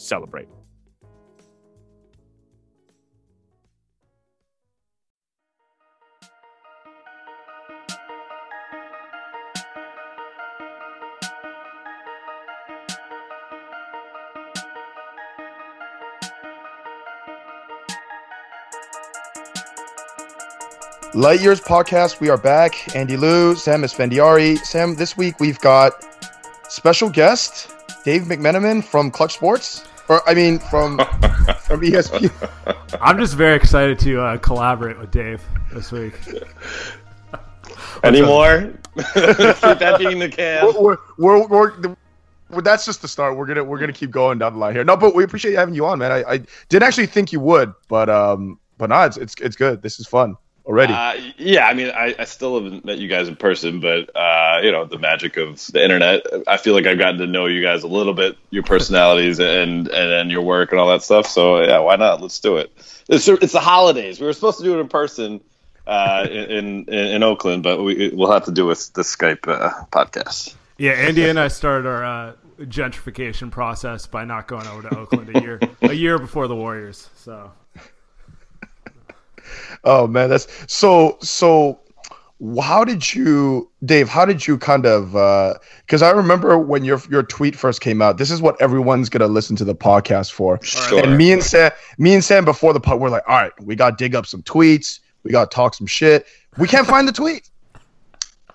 celebrate. Light Years podcast, we are back. Andy Liu, Sam Esfandiari. Sam, this week we've got special guest Dave McMenamin from Clutch Sports, or I mean from from ESPN. I'm just very excited to uh, collaborate with Dave this week. Any more? Keep that being the can. We're, we're, we're, we're, well, that's just the start. We're gonna we're gonna keep going down the line here. No, but we appreciate having you on, man. I, I didn't actually think you would, but um, but no, it's it's, it's good. This is fun already. Uh, yeah, I mean, I, I, still haven't met you guys in person, but uh, you know, the magic of the internet. I feel like I've gotten to know you guys a little bit, your personalities and and, and your work and all that stuff. So yeah, why not? Let's do it. It's it's the holidays. We were supposed to do it in person uh, in, in, in Oakland, but we we'll have to do a, the Skype uh, podcast. Yeah, Andy and I started our uh, gentrification process by not going over to Oakland a year a year before the Warriors. So oh man, that's so so. How did you, Dave? How did you kind of? Because uh, I remember when your your tweet first came out. This is what everyone's gonna listen to the podcast for. Sure. And me and Sam, me and Sam before the pod, we're like, all right, we got to dig up some tweets. We got to talk some shit. We can't find the tweet.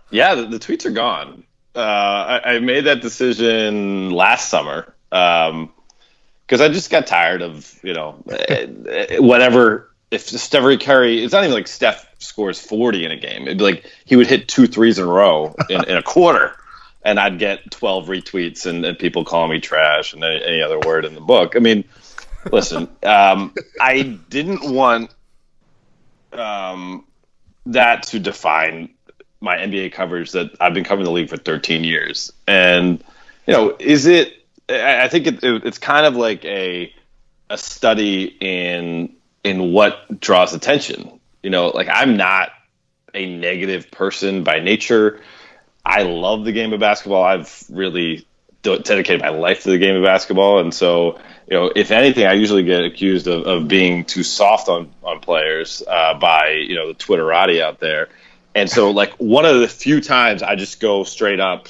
Yeah, the, the tweets are gone. Uh, I, I, made that decision last summer Um, because I just got tired of you know eh, eh, whatever if Steph Curry, it's not even like Steph scores 40 in a game. It'd be like he would hit two threes in a row in, in a quarter, and I'd get 12 retweets and, and people calling me trash and any, any, other word in the book. I mean, listen, um, I didn't want um, that to define my NBA coverage that I've been covering the league for 13 years. And, you know, is it, I think it, it, it's kind of like a, a study in in what draws attention. You know, like I'm not a negative person by nature. I love the game of basketball. I've really dedicated my life to the game of basketball, and so you know, if anything, I usually get accused of, of being too soft on on players uh, by you know the Twitterati out there. And so, like one of the few times I just go straight up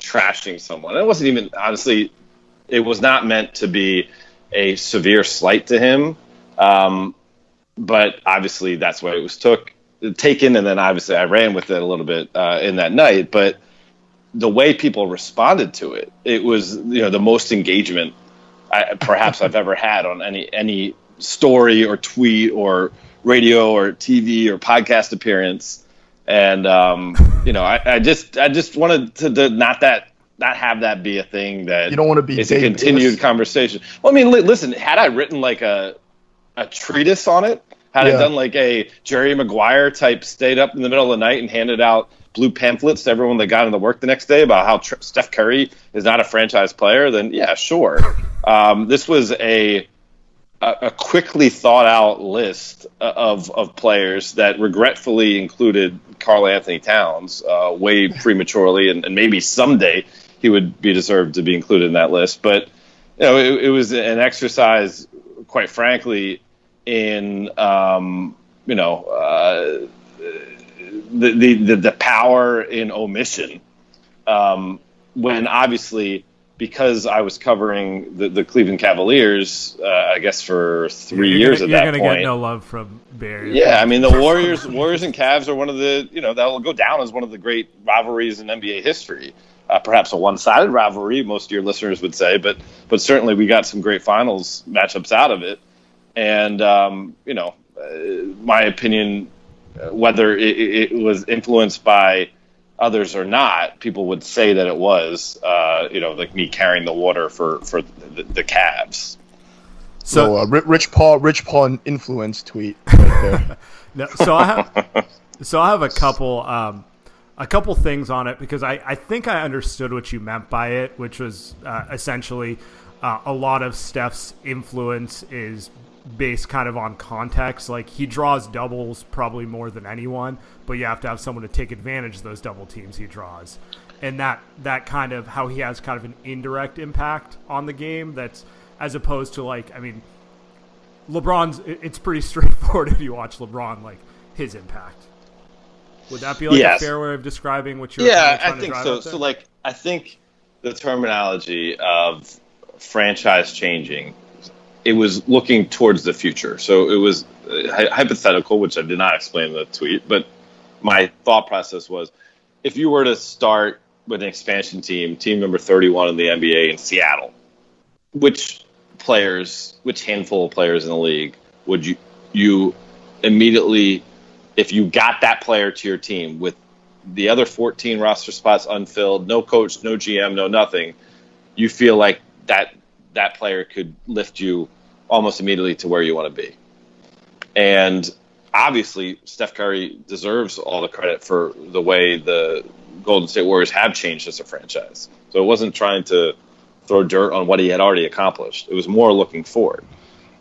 trashing someone. It wasn't even honestly, it was not meant to be a severe slight to him. Um, but obviously, that's why it was took taken, and then obviously I ran with it a little bit uh, in that night. But the way people responded to it, it was you know the most engagement I, perhaps I've ever had on any any story or tweet or radio or TV or podcast appearance. and um, you know, I, I, just I just wanted to, to, not that not have that be a thing that you don't want to be. It's a continued Davis. conversation. Well, I mean, li- listen, had I written like a a treatise on it, had yeah. I done like a Jerry Maguire type, stayed up in the middle of the night and handed out blue pamphlets to everyone that got into work the next day about how tr- Steph Curry is not a franchise player, then yeah, sure. Um, this was a a quickly thought out list of, of players that regretfully included Karl-Anthony Towns uh, way prematurely, and, and, maybe someday he would be deserved to be included in that list. But you know, it, it was an exercise, quite frankly, in um, you know uh, the, the the power in omission. Um, when obviously because I was covering the, the Cleveland Cavaliers, uh, I guess for 3 you're years gonna, at that point. You're gonna get no love from Barry. Yeah, I mean the Warriors, Warriors and Cavs are one of the you know that will go down as one of the great rivalries in NBA history. Uh, perhaps a one-sided rivalry, most of your listeners would say, but but certainly we got some great finals matchups out of it. And um, you know, uh, my opinion, uh, whether it, it was influenced by others or not, people would say that it was, uh, you know, like me carrying the water for for the, the Cavs. So, uh, Rich Paul, Rich Paul influence tweet right there. no, so I have, so I have a couple, um, a couple things on it because I, I think I understood what you meant by it, which was uh, essentially uh, a lot of Steph's influence is based kind of on context. Like he draws doubles probably more than anyone, but you have to have someone to take advantage of those double teams he draws. And that that kind of how he has kind of an indirect impact on the game that's as opposed to like I mean LeBron's it's pretty straightforward if you watch LeBron like his impact. Would that be like yes. a fair way of describing what you're Yeah, I think so. So like I think the terminology of franchise changing it was looking towards the future. So it was uh, hypothetical, which I did not explain in the tweet, but my thought process was if you were to start with an expansion team, team number 31 in the NBA in Seattle, which players, which handful of players in the league would you you immediately if you got that player to your team with the other 14 roster spots unfilled, no coach, no GM, no nothing, you feel like that that player could lift you almost immediately to where you want to be. And obviously, Steph Curry deserves all the credit for the way the Golden State Warriors have changed as a franchise. So it wasn't trying to throw dirt on what he had already accomplished. It was more looking forward.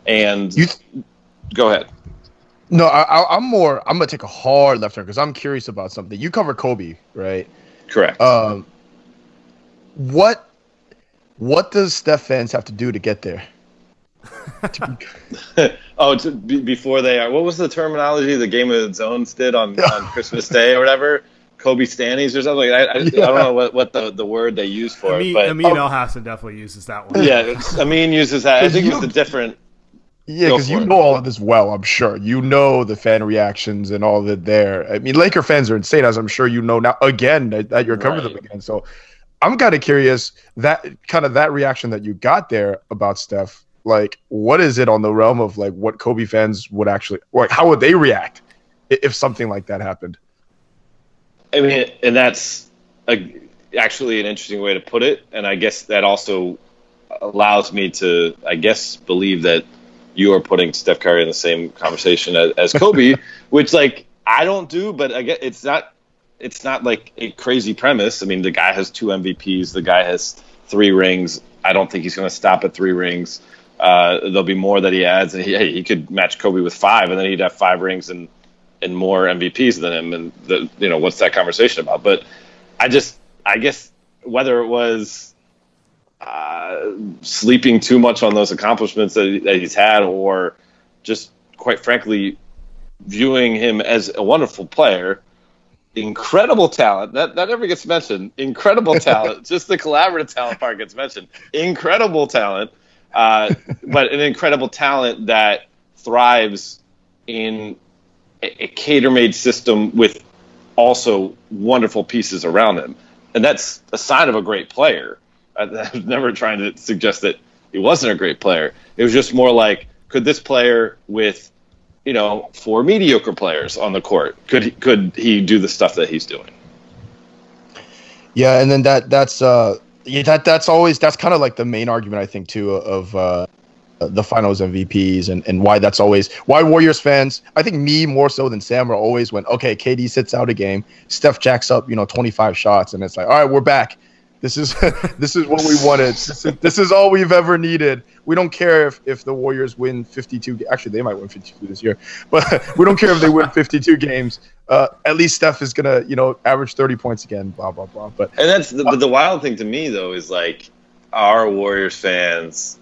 And you go ahead. No, I, am more. I'm gonna take a hard left turn because I'm curious about something. You cover Kobe, right? Correct. Um, what what does Steph fans have to do to get there? oh, to, be, before they are. What was the terminology the Game of Zones did on, on Christmas Day or whatever? Kobe Stannies or something. I, I, yeah. I, don't know what, what the, the word they use for Amin, it. But, Amin oh, Elhassan definitely uses that one. Yeah, Amin uses that. I think you, it was a different. Yeah, because you it. know all of this well, I'm sure. You know the fan reactions and all that there. I mean, Laker fans are insane, as I'm sure you know now again that, that you're covering right. them again. So I'm kind of curious that kind of that reaction that you got there about Steph. Like, what is it on the realm of like what Kobe fans would actually like? How would they react if something like that happened? I mean, and that's a, actually an interesting way to put it, and I guess that also allows me to, I guess, believe that you are putting Steph Curry in the same conversation as, as Kobe, which like I don't do, but I get it's not it's not like a crazy premise. I mean, the guy has two MVPs. The guy has three rings. I don't think he's going to stop at three rings. Uh, there'll be more that he adds, and he, hey, he could match Kobe with five, and then he'd have five rings and and more MVPs than him. And the, you know, what's that conversation about? But I just, I guess, whether it was uh, sleeping too much on those accomplishments that, that he's had, or just quite frankly viewing him as a wonderful player incredible talent. That that never gets mentioned. Incredible talent. Just the collaborative talent part gets mentioned. Incredible talent, uh, but an incredible talent that thrives in a, a cater-made system with also wonderful pieces around him, and that's a sign of a great player. I, I was never trying to suggest that he wasn't a great player. It was just more like, could this player with you know, four mediocre players on the court. Could he, could he do the stuff that he's doing? Yeah, and then that that's uh yeah, that that's always that's kind of like the main argument I think too of uh the finals MVPs and, and why that's always why Warriors fans, I think me more so than Sam are always when okay, KD sits out a game, Steph jacks up, you know, 25 shots and it's like, all right, we're back. This is this is what we wanted. This is, this is all we've ever needed. We don't care if, if the Warriors win 52. Actually, they might win 52 this year, but we don't care if they win 52 games. Uh, at least Steph is gonna you know average 30 points again. Blah blah blah. But and that's the, uh, the wild thing to me though is like our Warriors fans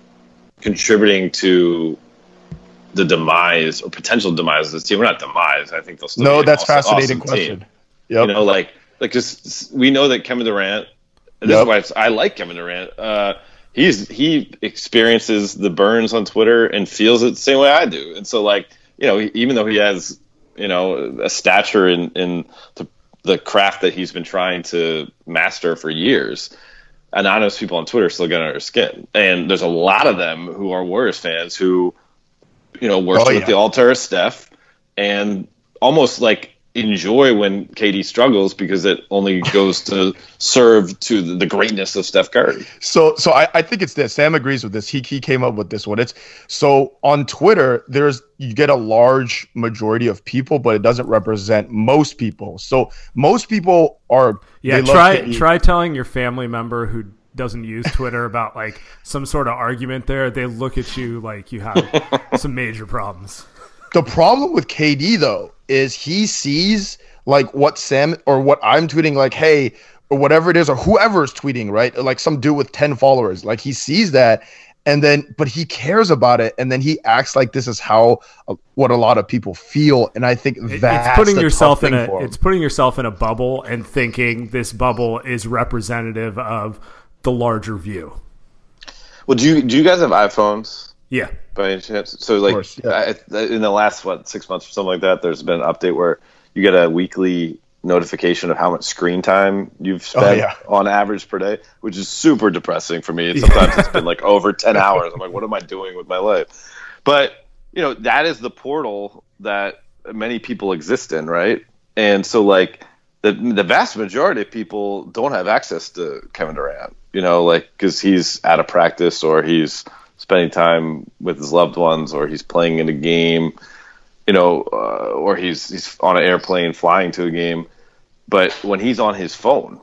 contributing to the demise or potential demise of this team. We're not demise. I think they'll still. No, that's fascinating awesome question. Yep. You know, like like just we know that Kevin Durant this yep. is why I like Kevin Durant. Uh, he's he experiences the burns on Twitter and feels it the same way I do. And so, like you know, even though he has you know a stature in in the, the craft that he's been trying to master for years, anonymous people on Twitter still get under his skin. And there's a lot of them who are Warriors fans who you know worship oh, yeah. at the altar Steph and almost like enjoy when KD struggles because it only goes to serve to the greatness of Steph Curry. So, so I, I think it's this. Sam agrees with this. He he came up with this one. It's so on Twitter. There's you get a large majority of people, but it doesn't represent most people. So most people are yeah. Try try telling your family member who doesn't use Twitter about like some sort of argument there. They look at you like you have some major problems. The problem with KD though is he sees like what Sam or what I'm tweeting, like, hey, or whatever it is, or whoever is tweeting, right? Like some dude with 10 followers. Like he sees that and then but he cares about it and then he acts like this is how uh, what a lot of people feel and i think that's it's putting yourself in a it's putting yourself in a bubble and thinking this bubble is representative of the larger view well do you do you guys have iphones yeah by any chance? So like course, yeah. I, in the last what six months or something like that, there's been an update where you get a weekly notification of how much screen time you've oh, spent oh, yeah. on average per day, which is super depressing for me. Sometimes it's been like over ten hours. I'm like, what am I doing with my life? But you know, that is the portal that many people exist in, right? And so like the the vast majority of people don't have access to Kevin Durant, you know, like because he's out of practice or he's spending time with his loved ones, or he's playing in a game, you know, uh, or he's he's on an airplane flying to a game. But when he's on his phone,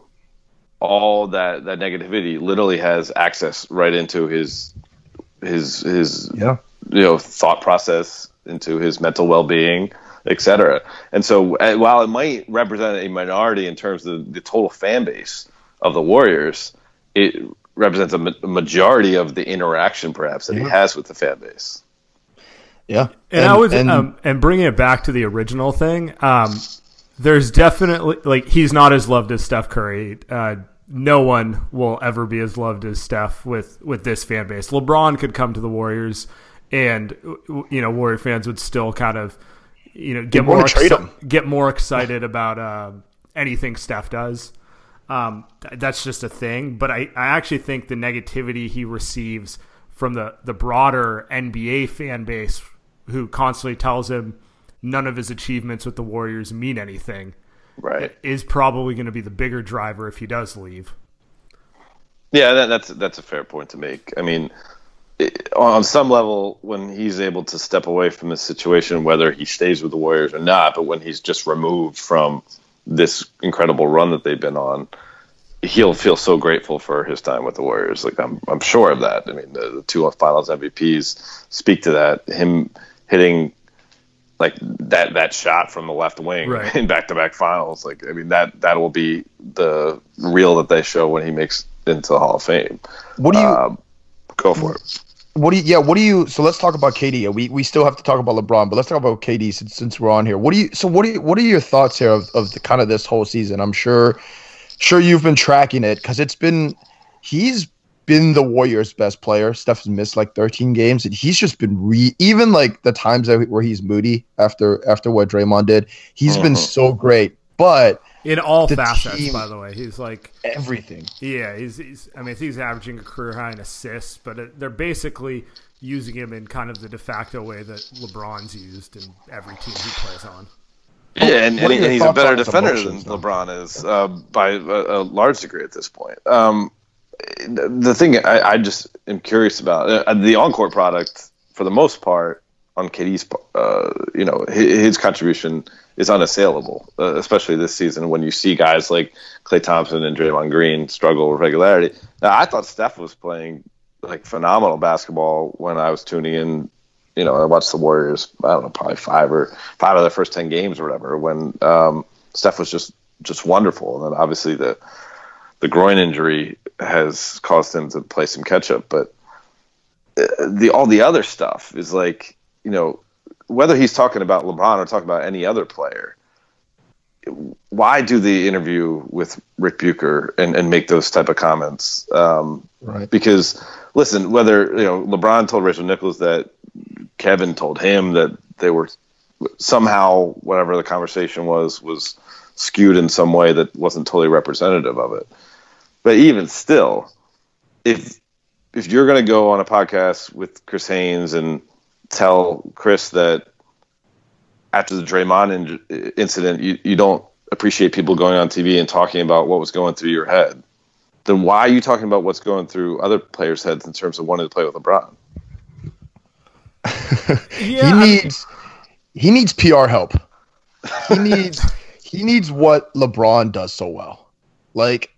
all that that negativity literally has access right into his his his yeah. you know thought process into his mental well-being etc and so uh, while it might represent a minority in terms of the total fan base of the warriors it represents a, ma- majority of the interaction perhaps that yeah. he has with the fan base. Yeah, and, and I was and, um, and bringing it back to the original thing. Um, there's definitely like he's not as loved as Steph Curry. Uh, no one will ever be as loved as Steph with with this fan base. LeBron could come to the Warriors, and you know Warrior fans would still kind of you know get more exci- get more excited about uh, anything Steph does. Um, that's just a thing. But I, I actually think the negativity he receives from the, the broader NBA fan base who constantly tells him none of his achievements with the Warriors mean anything right. is probably going to be the bigger driver if he does leave. Yeah, that, that's that's a fair point to make. I mean, it, on some level, when he's able to step away from the situation, whether he stays with the Warriors or not, but when he's just removed from this incredible run that they've been on, he'll feel so grateful for his time with the Warriors. Like I'm, I'm sure of that. I mean, the, the two Finals MVPs speak to that. Him hitting like that that shot from the left wing right. in back-to-back finals. Like I mean that that will be the reel that they show when he makes into the Hall of Fame. What do you um, go for it? What do you? Yeah. What do you? So let's talk about KD. We we still have to talk about LeBron, but let's talk about KD since, since we're on here. What do you? So what do you? What are your thoughts here of, of the kind of this whole season? I'm sure, sure you've been tracking it because it's been, he's been the Warriors' best player. Steph's missed like 13 games, and he's just been re. Even like the times where he's moody after after what Draymond did, he's uh-huh. been so great. But in all facets. Team, by the way, he's like everything. Yeah, he's, he's. I mean, he's averaging a career high in assists, but it, they're basically using him in kind of the de facto way that LeBron's used in every team he plays on. Yeah, and, and, and he's a better defender than though? LeBron is uh, by a, a, large degree at this point. Um, the thing I, I, just am curious about uh, the on-court product, for the most part, on KD's, uh, you know, his, his, contribution is unassailable, uh, especially this season when you see guys like Klay Thompson and Draymond Green struggle with regularity. Now, I thought Steph was playing like phenomenal basketball when I was tuning in you know, I watched the Warriors. I don't know, probably five or five of their first ten games or whatever. When um, Steph was just just wonderful, and then obviously the the groin injury has caused him to play some catch up. But uh, the all the other stuff is like you know whether he's talking about LeBron or talking about any other player. Why do the interview with Rick Bucher and, and make those type of comments? Um, right. Because listen, whether you know LeBron told Rachel Nichols that Kevin told him that they were somehow whatever the conversation was was skewed in some way that wasn't totally representative of it. But even still, if if you're going to go on a podcast with Chris Haynes and tell Chris that after the Draymond in- incident, you, you don't appreciate people going on TV and talking about what was going through your head, then why are you talking about what's going through other players' heads in terms of wanting to play with LeBron? yeah, he needs he needs PR help. He needs he needs what LeBron does so well. Like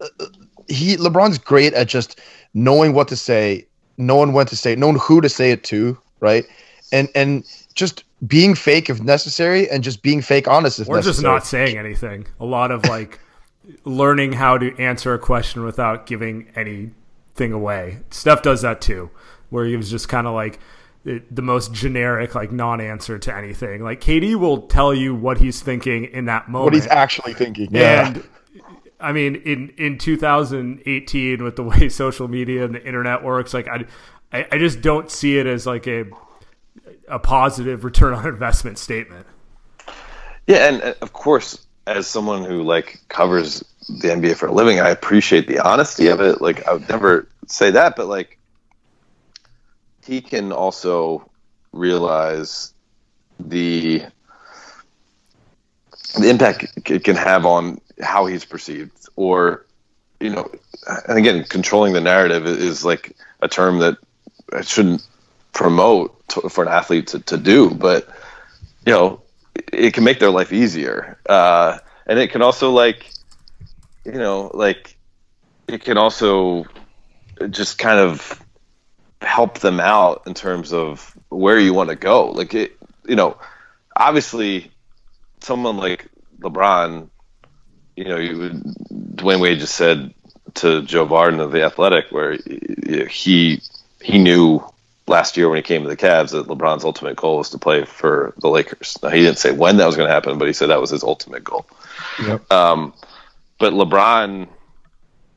uh, he LeBron's great at just knowing what to say, knowing when to say, knowing who to say it to, right? And and just being fake if necessary, and just being fake honest if or necessary. just not saying anything. A lot of like learning how to answer a question without giving anything away. Steph does that too, where he was just kind of like eh, the most generic like non-answer to anything. Like KD will tell you what he's thinking in that moment. What he's actually thinking. Yeah. And I mean in in 2018 with the way social media and the internet works like I I just don't see it as like a a positive return on investment statement. Yeah, and uh, of course as someone who like covers the NBA for a living, I appreciate the honesty of it. Like I would never say that, but like he can also realize the the impact it can have on how he's perceived or you know and again controlling the narrative is like a term that I shouldn't promote to, for an athlete to, to do but you know it can make their life easier uh, and it can also like you know like it can also just kind of help them out in terms of where you want to go. Like it, you know, obviously, someone like LeBron, you know, you, Dwyane Wade just said to Joe Vardon of the Athletic, where he he knew last year when he came to the Cavs that LeBron's ultimate goal was to play for the Lakers. Now he didn't say when that was going to happen, but he said that was his ultimate goal. Yep. Um, but LeBron,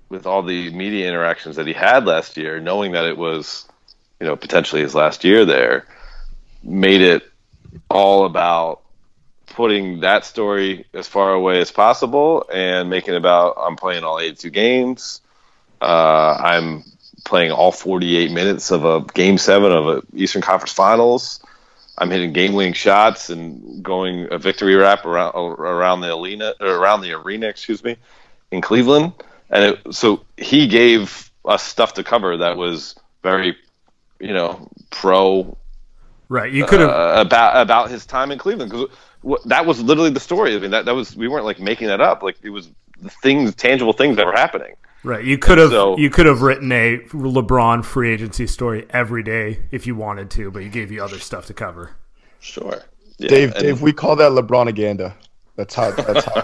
with all the media interactions that he had last year, knowing that it was you know, potentially his last year there, made it all about putting that story as far away as possible and making it about I'm playing all 82 games. Uh, I'm playing all 48 minutes of a game seven of a Eastern Conference Finals. I'm hitting game-winning shots and going a victory wrap around around the arena around the arena, excuse me, in Cleveland. And it, so he gave us stuff to cover that was very you know, pro. Right. You could have uh, about about his time in Cleveland because that was literally the story. I mean, that that was we weren't like making that up. Like it was things, tangible things that were happening. Right. You could have so, you could have written a LeBron free agency story every day if you wanted to, but you gave you other stuff to cover. Sure. Yeah, Dave, and, Dave, we call that LeBron agenda. That's how that's how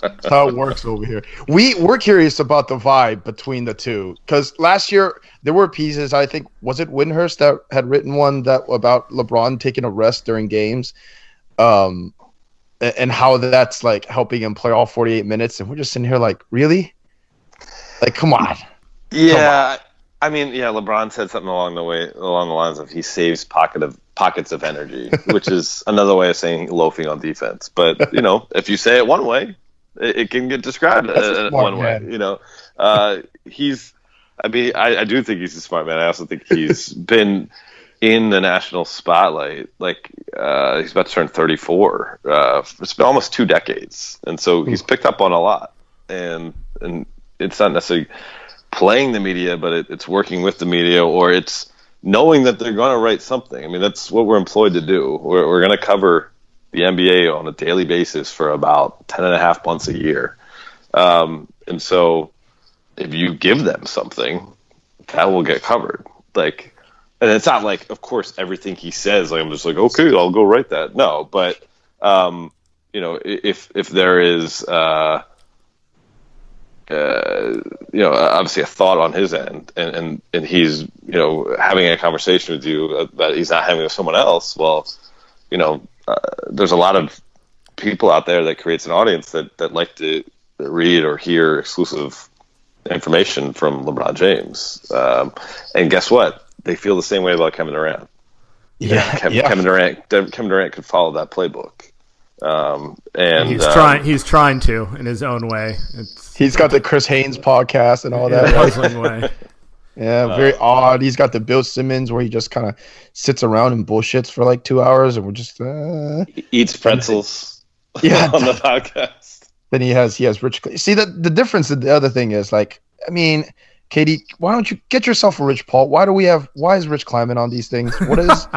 that's how it works over here. We we're curious about the vibe between the two because last year there were pieces. I think was it Windhorst that had written one that about LeBron taking a rest during games, um, and how that's like helping him play all forty eight minutes. And we're just sitting here like, really, like, come on. Yeah, come on. I mean, yeah, LeBron said something along the way along the lines of he saves pocket of pockets of energy, which is another way of saying loafing on defense. But you know, if you say it one way, It, it can get described uh, one man. way. You know, uh, he's. I mean, I, I do think he's a smart man. I also think he's been in the national spotlight. Like uh, he's about to turn 34. Uh, it's been almost two decades, and so he's picked up on a lot. And and it's not necessarily playing the media, but it, it's working with the media, or it's knowing that they're going to write something. I mean, that's what we're employed to do. We're, we're going to cover the NBA on a daily basis for about 10 and a half months a year. Um, and so if you give them something, that will get covered. Like, and it's not like, of course, everything he says, like, I'm just like, okay, I'll go write that. No, but, um, you know, if, if there is, uh, uh, you know, obviously a thought on his end, and, and and he's you know having a conversation with you that he's not having with someone else. Well, you know, uh, there's a lot of people out there that creates an audience that that like to read or hear exclusive information from LeBron James. Um, and guess what? They feel the same way about Kevin Durant. Yeah, Kevin, yeah. Kevin Durant. Kevin Durant could follow that playbook. Um, and he's um, trying. He's trying to in his own way. It's He's got the Chris Haynes podcast and all that. right? puzzling way. Yeah, very odd. He's got the Bill Simmons where he just kind of sits around and bullshits for like two hours, and we're just uh, eats pretzels. Yeah. on the podcast. then he has he has Rich. Cl- See that the difference. The other thing is like, I mean, KD, why don't you get yourself a Rich Paul? Why do we have? Why is Rich Kleiman on these things? What is?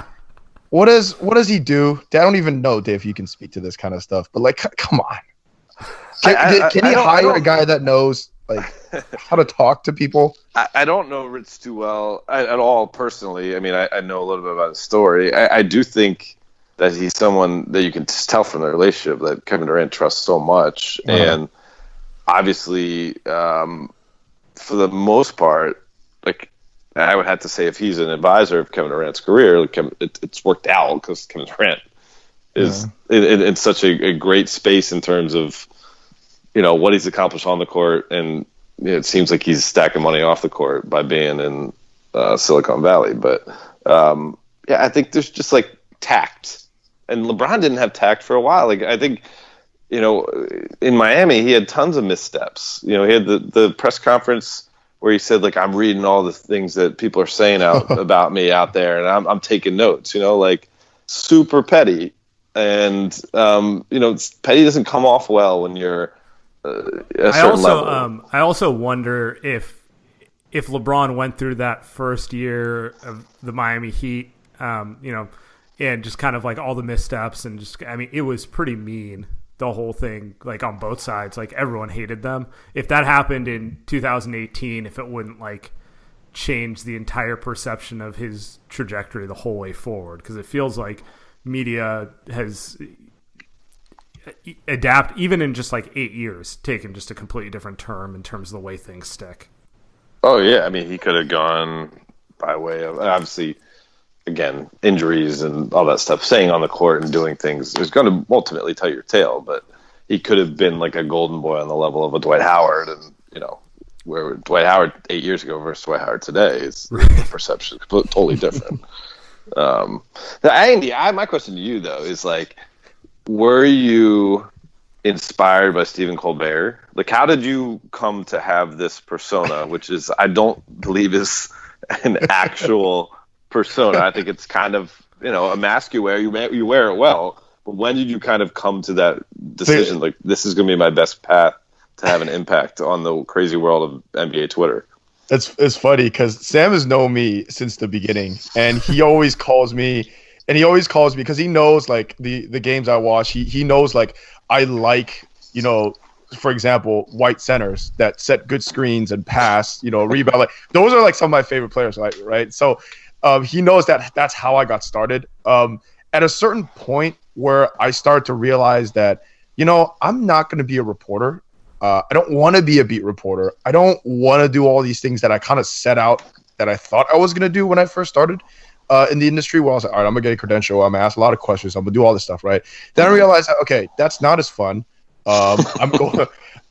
What is? What does he do? I don't even know, Dave. If you can speak to this kind of stuff, but like, c- come on. Can, I- I- can he hire a guy that knows like how to talk to people? I, I don't know Rich too well at, at all personally. I mean, I, I know a little bit about his story. I, I do think that he's someone that you can just tell from the relationship that Kevin Durant trusts so much, Uh-huh. and obviously, um, for the most part, like I would have to say, if he's an advisor of Kevin Durant's career, it, it's worked out because Kevin Durant is in, in, in such a, a great space in terms of you know what he's accomplished on the court, and you know, it seems like he's stacking money off the court by being in uh, Silicon Valley. But um, yeah, I think there's just like tact, and LeBron didn't have tact for a while. Like I think you know in Miami he had tons of missteps. You know he had the the press conference where he said like I'm reading all the things that people are saying out about me out there, and I'm I'm taking notes. You know like super petty. And um, you know, petty doesn't come off well when you're uh, I also um, I also wonder if if LeBron went through that first year of the Miami Heat, um, you know, and just kind of like all the missteps and just I mean it was pretty mean the whole thing like on both sides. Like everyone hated them. If that happened in 2018, if it wouldn't like change the entire perception of his trajectory the whole way forward. Because it feels like media has adapt even in just like eight years taken just a completely different term in terms of the way things stick. Oh yeah, I mean he could have gone by way of obviously again injuries and all that stuff. Staying on the court and doing things is going to ultimately tell your tale. But he could have been like a golden boy on the level of a Dwight Howard, and you know where Dwight Howard eight years ago versus Dwight Howard today is the perception totally different. um, now, Andy, I, my question to you though is like, were you inspired by Stephen Colbert? Like, how did you come to have this persona, which is I don't believe is an actual persona. I think it's kind of you know a mask you wear. You wear, you wear it well. But when did you kind of come to that decision? Like, this is going to be my best path to have an impact on the crazy world of NBA Twitter. It's it's funny because Sam has known me since the beginning, and he always calls me, and he always calls me because he knows like the the games I watch. He he knows like I like you know, for example, white centers that set good screens and pass. You know, rebound. Like those are like some of my favorite players. Like right, so um, he knows that that's how I got started. Um, at a certain point where I started to realize that you know I'm not going to be a reporter. Uh, I don't want to be a beat reporter. I don't want to do all these things that I kind of set out that I thought I was going to do when I first started uh, in the industry. Where I was like, all right, I'm going to get a credential. I'm going to ask a lot of questions. I'm going to do all this stuff, right? Then I realized, okay, that's not as fun. Um, I'm going,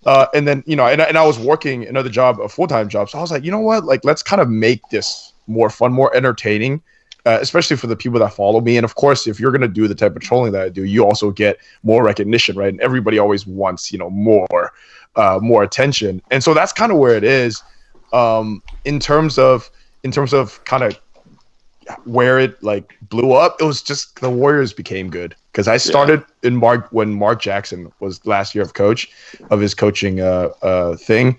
uh, and then you know, and, and I was working another job, a full time job. So I was like, you know what? Like, let's kind of make this more fun, more entertaining. uh, especially for the people that follow me. And of course, if you're going to do the type of trolling that I do, you also get more recognition, right? And everybody always wants, you know, more, uh, more attention. And so that's kind of where it is um, in terms of in terms of kind of where it like blew up. It was just the Warriors became good because I started yeah. in Mark when Mark Jackson was last year of coach of his coaching uh, uh, thing.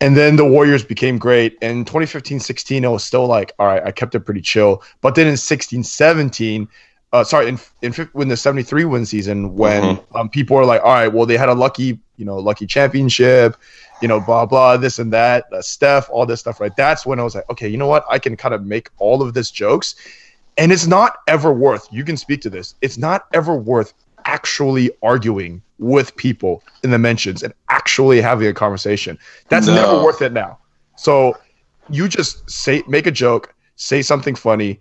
And then the Warriors became great. And 2015 16, I was still like, all right, I kept it pretty chill. But then in 16 17, uh, sorry, in, in when the 73 win season, when mm-hmm. um, people are like, all right, well, they had a lucky, you know, lucky championship, you know, blah, blah, this and that, uh, Steph, all this stuff, right? That's when I was like, okay, you know what? I can kind of make all of this jokes. And it's not ever worth, you can speak to this, it's not ever worth actually arguing with people in the mentions and actually having a conversation. That's no. never worth it now. So you just say make a joke, say something funny,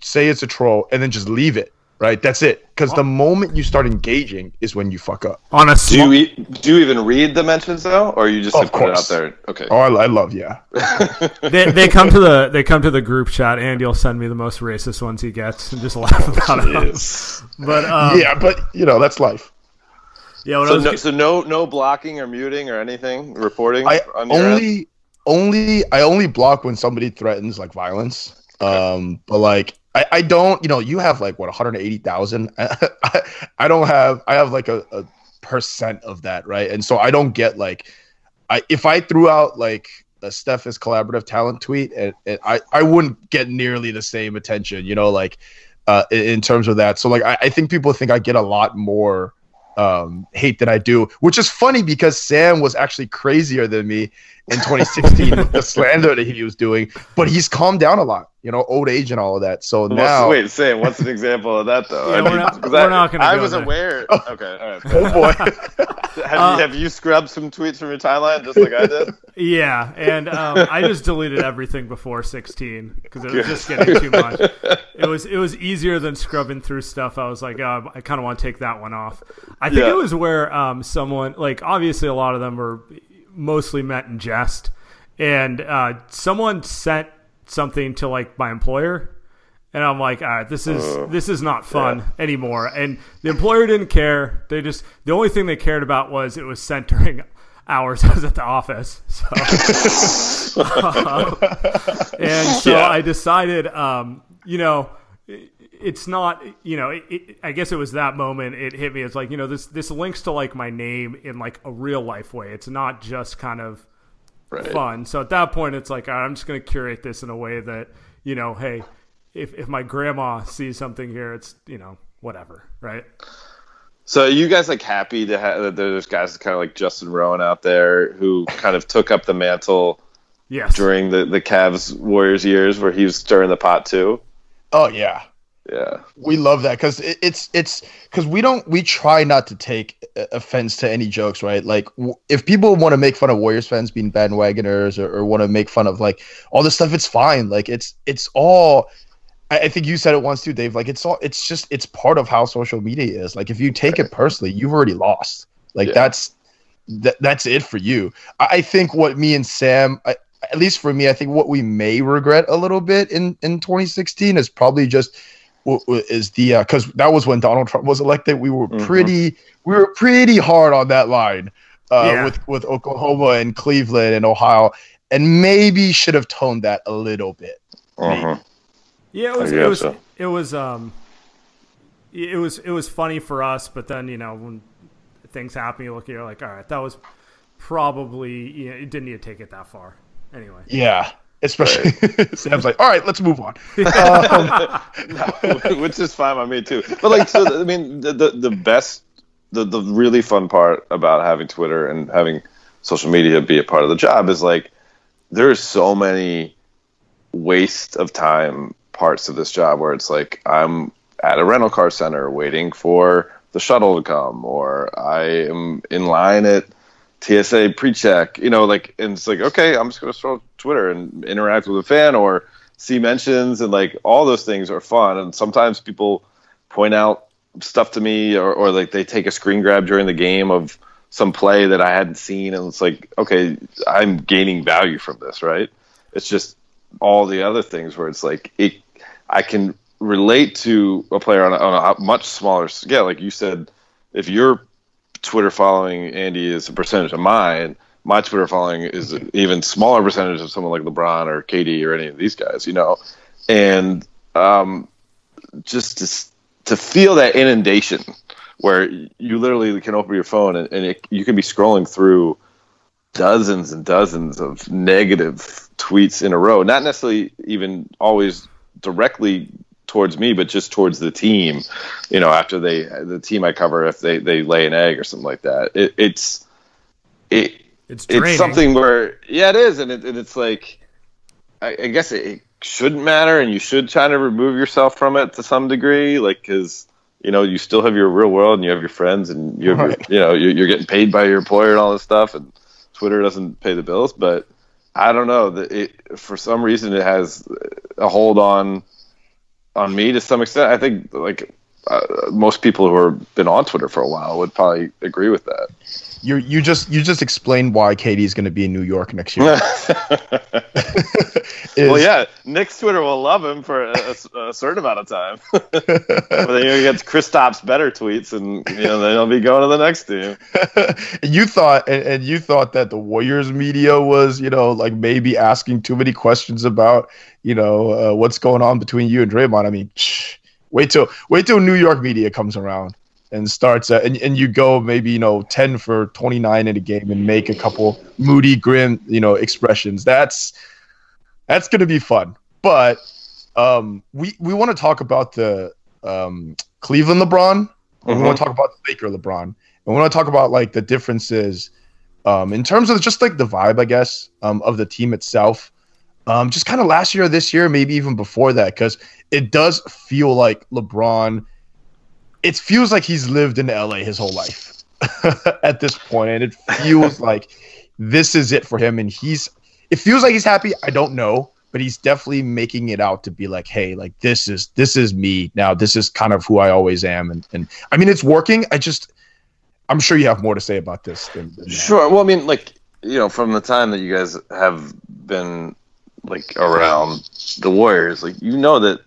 say it's a troll, and then just leave it. Right, that's it. Because the moment you start engaging is when you fuck up. On a sm- do you do you even read the mentions though, or you just oh, put it out there? Okay. Oh, I, I love yeah. they, they come to the they come to the group chat, and you'll send me the most racist ones he gets, and just laugh about it. But um, yeah, but you know that's life. Yeah. So no, so no, no blocking or muting or anything. Reporting. I only, end? only, I only block when somebody threatens like violence. Okay. Um, but like I, I don't, you know, you have like what 180,000. I, I don't have, I have like a, a percent of that, right? And so I don't get like, I if I threw out like a Steph is collaborative talent tweet, and, I I wouldn't get nearly the same attention, you know, like uh, in, in terms of that. So like I, I think people think I get a lot more um, hate than I do, which is funny because Sam was actually crazier than me in 2016 with the slander that he was doing, but he's calmed down a lot, you know, old age and all of that. So now, wait, say what's an example of that though? Yeah, I mean, we're not, we're not gonna. I was there. aware. Okay, all right. oh boy, have, uh, you, have you scrubbed some tweets from your timeline just like I did? Yeah, and um, I just deleted everything before 16 because it was just getting too much. It was it was easier than scrubbing through stuff. I was like, oh, I kind of want to take that one off. I think yeah. it was where um, someone like obviously a lot of them were mostly meant in jest. And uh, someone sent something to like my employer, and I'm like, all right, this is uh, this is not fun yeah. anymore. And the employer didn't care. They just the only thing they cared about was it was sent during hours I was at the office. So, um, and so yeah. I decided, um, you know, it's not you know it, it, i guess it was that moment it hit me it's like you know this this links to like my name in like a real life way it's not just kind of right. fun so at that point it's like i'm just going to curate this in a way that you know hey if, if my grandma sees something here it's you know whatever right so are you guys like happy to have that there's guys kind of like justin rowan out there who kind of took up the mantle yes. during the the Cavs Warriors years where he was stirring the pot too. Oh yeah, yeah. We love that because it, it's it's because we don't we try not to take offense to any jokes right? Like w- if people want to make fun of warriors fans being bandwagoners or, or want to make fun of like all this stuff it's fine. Like it's it's all I, I, think you said it once too dave like it's all it's just it's part of how social media is. Like if you take it personally you've already lost. Like yeah. that's that, that's it for you. I, I think what me and sam I, at least for me i think what we may regret a little bit in in 2016 is probably just is the because uh, that was when Donald Trump was elected. We were mm-hmm. pretty we were pretty hard on that line uh, yeah. with with Oklahoma and Cleveland and Ohio, and maybe should have toned that a little bit. Uh-huh. Yeah, it was it was so. it was um it was it was funny for us, but then you know when things happen, you look, you're like, all right, that was probably you know, it didn't need to take it that far. Anyway. Yeah. Especially right. Sam's like, all right, let's move on. Um, no, which is fine by me too. But like, so I mean, the the, the best, the the really fun part about having Twitter and having social media be a part of the job is like, there's so many waste of time parts of this job where it's like I'm at a rental car center waiting for the shuttle to come, or I am in line at TSA pre-check, you know, like, and it's like, okay, I'm just going to scroll Twitter and interact with a fan or see mentions and like all those things are fun. And sometimes people point out stuff to me or, or like they take a screen grab during the game of some play that I hadn't seen. And it's like, okay, I'm gaining value from this, right? It's just all the other things where it's like, it, I can relate to a player on a, on a much smaller scale. Like you said, if your Twitter following Andy is a percentage of mine, my Twitter following is an even smaller percentage of someone like LeBron or KD or any of these guys, you know, and um, just to to feel that inundation where you literally can open your phone and, and it, you can be scrolling through dozens and dozens of negative tweets in a row, not necessarily even always directly towards me, but just towards the team. You know, after they the team I cover, if they they lay an egg or something like that, it, it's it it's, it's something where yeah, it is, and, it, and it's like I, I guess it, it, shouldn't matter, and you should try to remove yourself from it to some degree, like because you know you still have your real world and you have your friends and you're right. you know you're, you're getting paid by your employer and all this stuff, and Twitter doesn't pay the bills, but I don't know that it for some reason it has a hold on on me to some extent. I think like uh, most people who have been on Twitter for a while would probably agree with that. You you just you just explained why KD's going to be in New York next year. Is, well, yeah, Knicks Twitter will love him for a, a certain amount of time. but then you get Kristaps better tweets, and you know then he'll be going to the next team. and you thought, and, and, you thought that the Warriors media was, you know, like maybe asking too many questions about, you know, uh, what's going on between you and Draymond. I mean, shh, wait till wait till New York media comes around and starts uh, and, and you go maybe you know 10 for 29 in a game and make a couple moody grim you know expressions that's that's going to be fun. But um, we we want to talk about the um, Cleveland LeBron. Mm-hmm. We want to talk about the Laker LeBron, and we want to talk about like the differences um, in terms of just like the vibe, I guess, um, of the team itself. Um, just kind of last year, this year, maybe even before that, because it does feel like LeBron. It feels like he's lived in LA his whole life at this point, and it feels like this is it for him, and he's it feels like he's happy. I don't know, but he's definitely making it out to be like, hey, like this is this is me now. This is kind of who I always am, and and I mean it's working. I just I'm sure you have more to say about this. Than, than sure. Well, I mean, like you know, from the time that you guys have been like around the Warriors, like you know that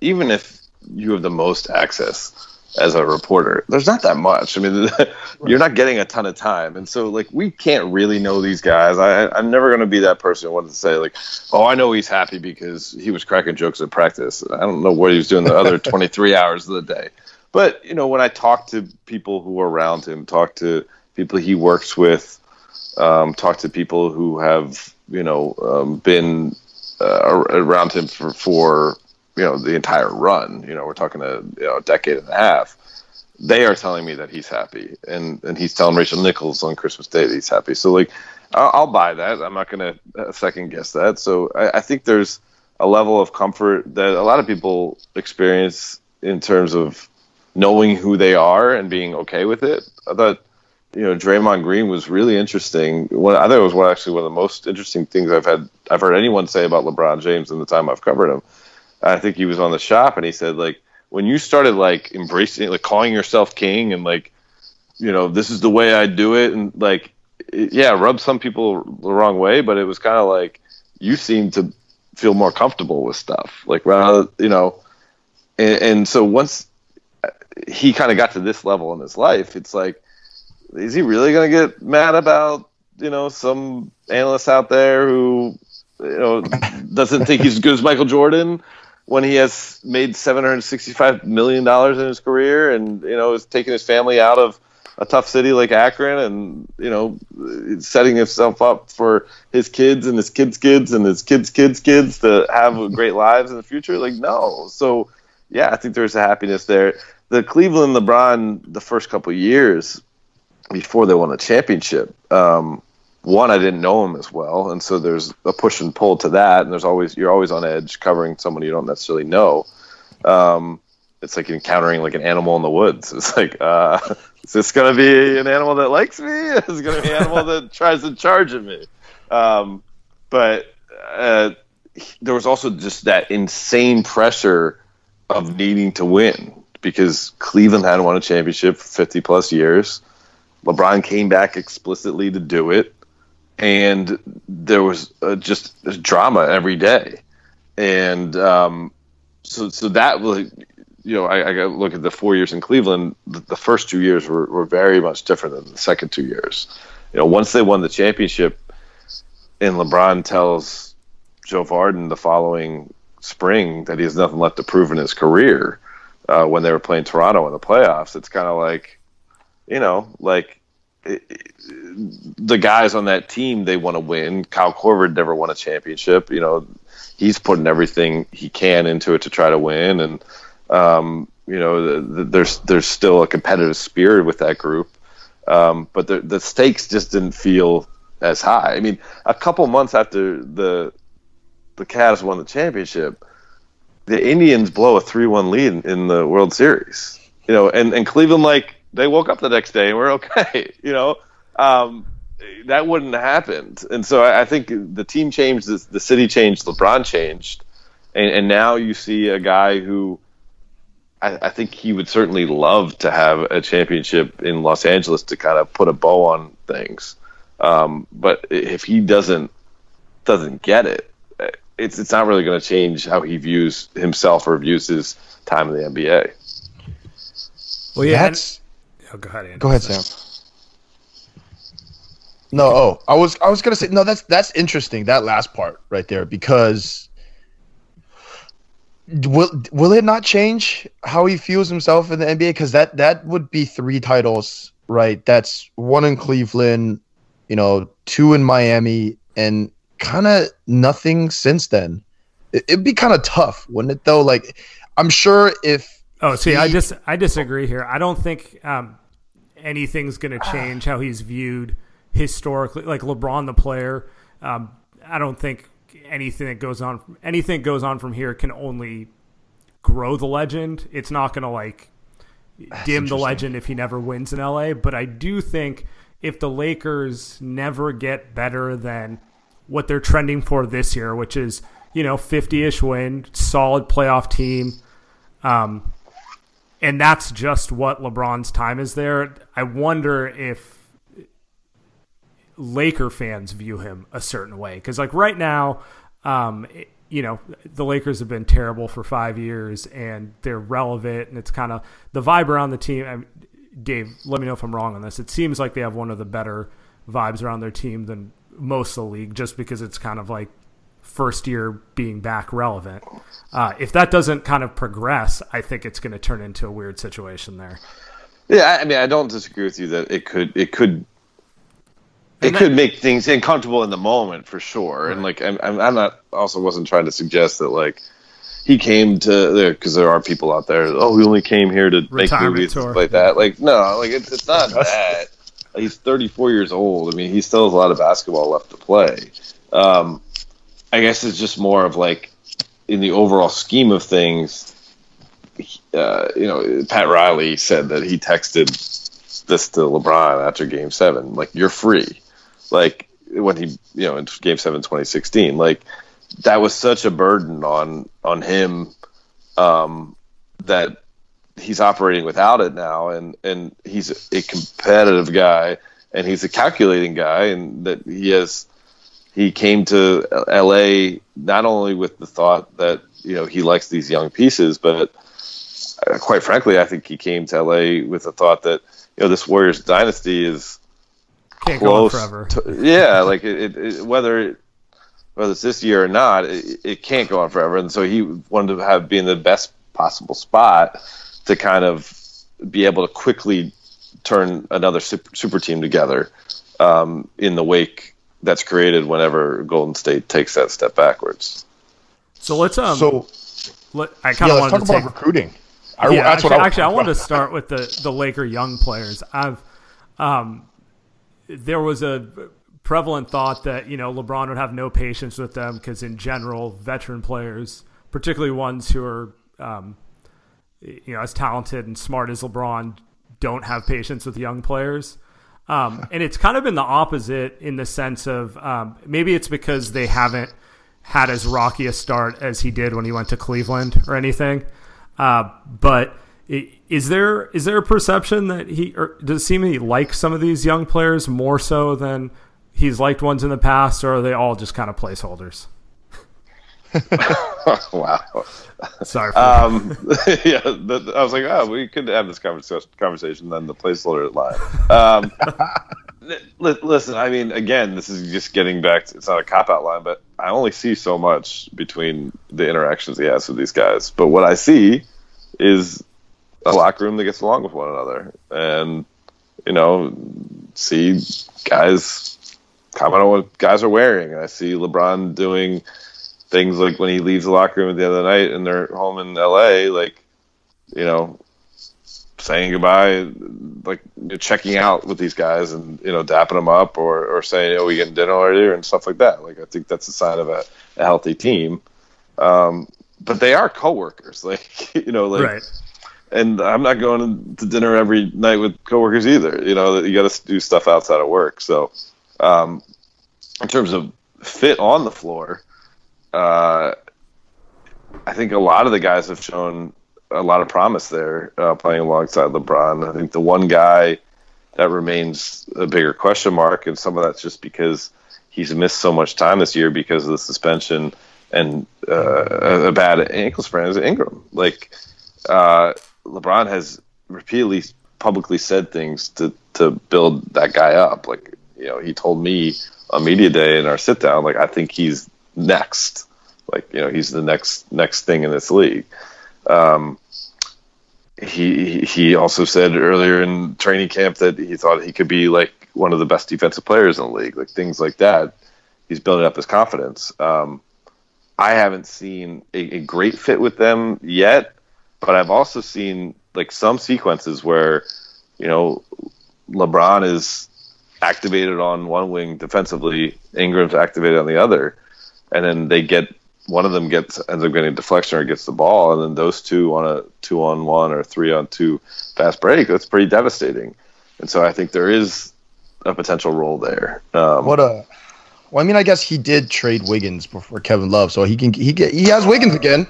even if you have the most access as a reporter. There's not that much. I mean, you're not getting a ton of time, and so like we can't really know these guys. I, I'm never going to be that person who wants to say like, oh, I know he's happy because he was cracking jokes at practice. I don't know what he was doing the other 23 hours of the day. But you know, when I talk to people who are around him, talk to people he works with, um, talk to people who have you know um, been uh, around him for for you know the entire run. You know, we're talking a, you know, a decade and a half. They are telling me that he's happy, and and he's telling Rachel Nichols on Christmas Day that he's happy. So like, I'll, I'll buy that. I'm not going to uh, second guess that. So I, I think there's a level of comfort that a lot of people experience in terms of knowing who they are and being okay with it. I thought, you know, Draymond Green was really interesting. One, I thought it was one actually one of the most interesting things I've had I've heard anyone say about LeBron James in the time I've covered him. I think he was on the shop and he said like when you started like embracing like calling yourself king and like you know this is the way I do it and like it, yeah rubbed some people the wrong way but it was kind of like you seem to feel more comfortable with stuff like rather you know and, and so once he kind of got to this level in his life it's like is he really going to get mad about you know some analyst out there who you know doesn't think he's as good as Michael Jordan when he has made seven hundred sixty-five million dollars in his career, and you know is taking his family out of a tough city like Akron, and you know setting himself up for his kids and his kids' kids and his kids' kids' kids to have great lives in the future. Like no, so yeah, I think there's a happiness there. The Cleveland LeBron, the first couple years before they won a championship. Um, one, I didn't know him as well, and so there's a push and pull to that, and there's always you're always on edge covering someone you don't necessarily know. Um, it's like encountering like an animal in the woods. It's like, uh, is this gonna be an animal that likes me? Is it gonna be an animal that tries to charge at me? Um, but uh, there was also just that insane pressure of needing to win because Cleveland hadn't won a championship for 50 plus years. LeBron came back explicitly to do it and there was uh, just drama every day. And um, so so that was you know I, I look at the four years in Cleveland. The, the first two years were, were very much different than the second two years. You know, once they won the championship, and LeBron tells Joe Vardon the following spring that he has nothing left to prove in his career. Uh, when they were playing Toronto in the playoffs, it's kind of like, you know, like the guys on that team they want to win. Kyle Korver never won a championship. You know, he's putting everything he can into it to try to win, and um, you know, the, the, there's there's still a competitive spirit with that group, um, but the, the stakes just didn't feel as high. I mean, a couple months after the the Cavs won the championship, the Indians blow a three-one lead in the World Series. You know, and and Cleveland like they woke up the next day and we're okay. You know. Um, that wouldn't have happened. And so I, I think the team changed, the, the, city changed, LeBron changed, and, and now you see a guy who I, I, think he would certainly love to have a championship in Los Angeles to kind of put a bow on things. Um, but if he doesn't doesn't get it, it's it's not really going to change how he views himself or views his time in the NBA. Well, yeah, that's. oh, go ahead. Andy. Go ahead, Sam. No, oh, I was I was gonna say no. That's that's interesting. That last part right there because will will it not change how he feels himself in the NBA? Because that that would be three titles, right? That's one in Cleveland, you know, two in Miami, and kind of nothing since then. It, would be kind of tough, wouldn't it? Though, like, I'm sure if oh, see, he, I just I disagree here. I don't think um, anything's going to change how he's viewed historically, like LeBron the player. Um, I don't think anything that goes on, anything goes on from here can only grow the legend. It's not going to like That's dim the legend if he never wins in LA. But I do think if the Lakers never get better than what they're trending for this year, which is you know 50ish win, solid playoff team. Um, and that's just what LeBron's time is there. I wonder if Laker fans view him a certain way because like right now, um, it, you know the Lakers have been terrible for five years and they're relevant and it's kind of the vibe around the team. I Dave, let me know if I'm wrong on this. It seems like they have one of the better vibes around their team than most of the league, just because it's kind of like first year being back relevant. Uh, if that doesn't kind of progress, I think it's going to turn into a weird situation there. Yeah, I mean, I don't disagree with you that it could it could it could make things uncomfortable in the moment for sure. Right. And like, I'm, I'm not also wasn't trying to suggest that like he came to there because there are people out there. Oh, he only came here to Retirement make movies tour. like that. Like, no, like it's, it's not that. He's 34 years old. I mean, he still has a lot of basketball left to play. Um, I guess it's just more of like in the overall scheme of things. Uh, you know, Pat Riley said that he texted this to LeBron after Game Seven, like you're free like when he you know in game 7 2016 like that was such a burden on on him um that he's operating without it now and and he's a competitive guy and he's a calculating guy and that he has he came to LA not only with the thought that you know he likes these young pieces but uh, quite frankly I think he came to LA with the thought that you know this Warriors dynasty is can't close. go on forever. To, yeah, like it, it, whether whether it's this year or not, it, it, can't go on forever. And so he wanted to have be in the best possible spot to kind of be able to quickly turn another super, super team together um, in the wake that's created whenever Golden State takes that step backwards. So let's um. So let, I kind of yeah, wanted talk to about take, recruiting. I, yeah, actually, I, actually, I wanted to start with the the Laker young players. I've um there was a prevalent thought that you know LeBron would have no patience with them because in general, veteran players, particularly ones who are um, you know as talented and smart as LeBron, don't have patience with young players. Um, and it's kind of been the opposite in the sense of um, maybe it's because they haven't had as rocky a start as he did when he went to Cleveland or anything. Uh, but is there is there a perception that he or does it seem he likes some of these young players more so than he's liked ones in the past, or are they all just kind of placeholders? wow. Sorry. um, yeah, the, I was like, oh, we could have this conversation. Conversation, then the placeholder line. Um, li- listen, I mean, again, this is just getting back. To, it's not a cop out line, but I only see so much between the interactions he has with these guys. But what I see is a locker room that gets along with one another, and you know, see guys comment on what guys are wearing. And I see LeBron doing things like when he leaves the locker room at the end of the night and they're home in LA, like, you know, saying goodbye, like checking out with these guys and, you know, dapping them up or, or saying, oh, we getting dinner later and stuff like that. Like, I think that's a sign of a, a healthy team. Um, but they are coworkers, like, you know, like, right. And I'm not going to dinner every night with coworkers either. You know, you got to do stuff outside of work. So, um, in terms of fit on the floor, uh, I think a lot of the guys have shown a lot of promise there uh, playing alongside LeBron. I think the one guy that remains a bigger question mark, and some of that's just because he's missed so much time this year because of the suspension and uh, a bad ankle sprain, is Ingram. Like uh, LeBron has repeatedly publicly said things to to build that guy up. Like you know, he told me on media day in our sit down, like I think he's next. Like you know, he's the next next thing in this league. Um, he he also said earlier in training camp that he thought he could be like one of the best defensive players in the league, like things like that. He's building up his confidence. Um, I haven't seen a, a, great fit with them yet, but I've also seen like some sequences where, you know, LeBron is activated on one wing defensively, Ingram's activated on the other, and then they get one of them gets ends up getting a deflection or gets the ball, and then those two on a two on one or three on two fast break, that's pretty devastating. And so I think there is a potential role there. Um, what a well, I mean, I guess he did trade Wiggins before Kevin Love, so he can he get he has Wiggins again.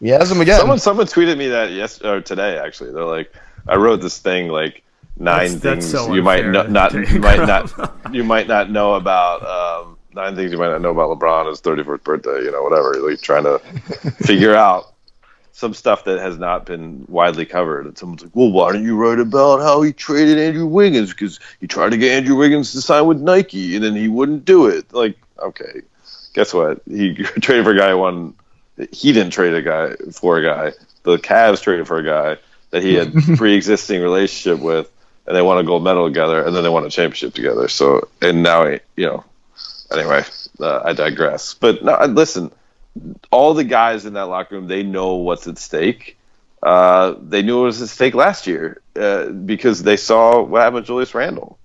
He has him again. Someone someone tweeted me that yes or today actually. They're like, I wrote this thing like nine that's, things that's so you might no, not you might not you might not know about um, nine things you might not know about LeBron his 34th birthday you know whatever like trying to figure out some stuff that has not been widely covered. And someone's like well why don't you write about how he traded Andrew Wiggins? Because he tried to get Andrew Wiggins to sign with Nike and then he wouldn't do it. Like okay guess what? He traded for a guy one he didn't trade a guy for a guy the Cavs traded for a guy that he had pre-existing relationship with and they won a gold medal together, and then they won a championship together. So, and now, he, you know, anyway, uh, I digress. But no, listen, all the guys in that locker room, they know what's at stake. Uh, they knew it was at stake last year uh, because they saw what happened with Julius Randle.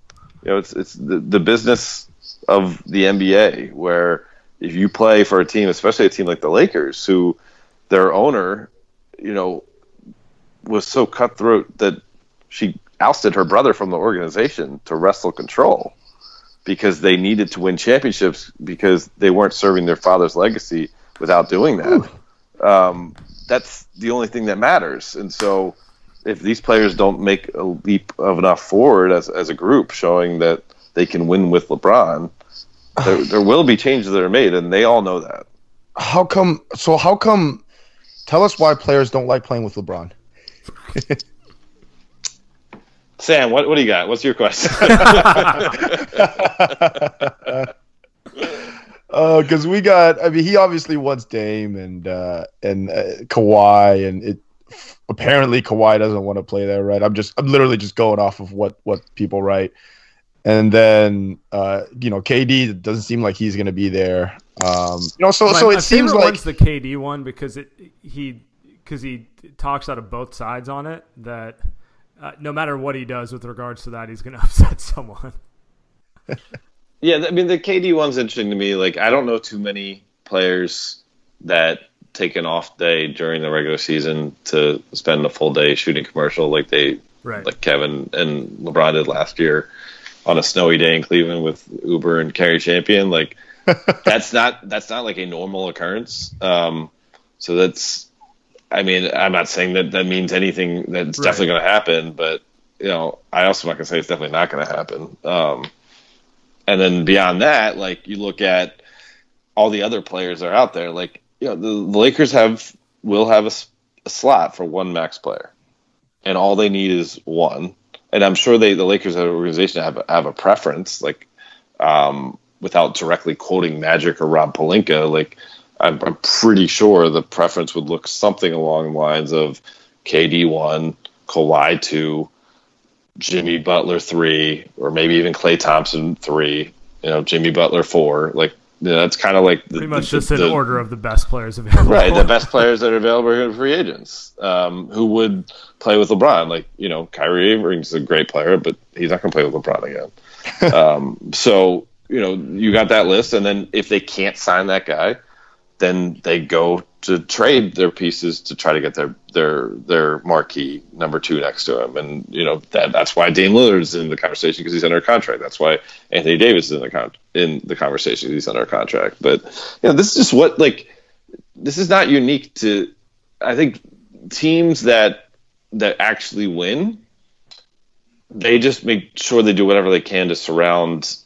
You know, it's it's the, the business of the NBA where if you play for a team, especially a team like the Lakers, who their owner, you know, was so cutthroat that she ousted her brother from the organization to wrestle control because they needed to win championships because they weren't serving their father's legacy without doing that. Um, that's the only thing that matters. And so, if these players don't make a leap of enough forward as, as a group, showing that they can win with LeBron, there, there will be changes that are made, and they all know that. How come? So, how come? Tell us why players don't like playing with LeBron. Sam, what, what do you got? What's your question? Because uh, we got, I mean, he obviously wants Dame and uh, and uh, Kawhi, and it apparently Kawhi doesn't want to play there, right? I'm just, I'm literally just going off of what what people write, and then uh, you know, KD doesn't seem like he's going to be there. Um, you know, so my, so it seems like the KD one because it he because he talks out of both sides on it that uh, no matter what he does with regards to that, he's going to upset someone. yeah, I mean the KD one's interesting to me. Like I don't know too many players that take an off day during the regular season to spend a full day shooting commercial like they right. like Kevin and LeBron did last year on a snowy day in Cleveland with Uber and Cari Champion. Like that's not that's not like a normal occurrence. Um, so that's I mean, I'm not saying that that means anything that's right. definitely going to happen, but you know, I also not going to say it's definitely not going to happen. Um, and then beyond that, like you look at all the other players that are out there. Like you know, the, the Lakers have will have a, a slot for one max player, and all they need is one. And I'm sure they the Lakers as an organization have have a preference, like um, without directly quoting Magic or Rob Pelinka, like I'm, I'm pretty sure the preference would look something along the lines of KD one, Kawhi two, Jimmy Butler three, or maybe even Klay Thompson three. You know, Jimmy Butler four. Like you know, that's kind of like the, pretty much the, just the, an order of the best players available. Right, the best players that are available are free agents um, who would play with LeBron. Like you know, Kyrie Irving's a great player, but he's not going to play with LeBron again. um, so you know, you got that list, and then if they can't sign that guy, then they go to trade their pieces to try to get their their their marquee number two next to him, and you know that that's why Dame Lillard's in the conversation because he's under contract. That's why Anthony Davis is in the con- in the conversation he's under contract. But you know, this is just what like this is not unique to. I think teams that that actually win, they just make sure they do whatever they can to surround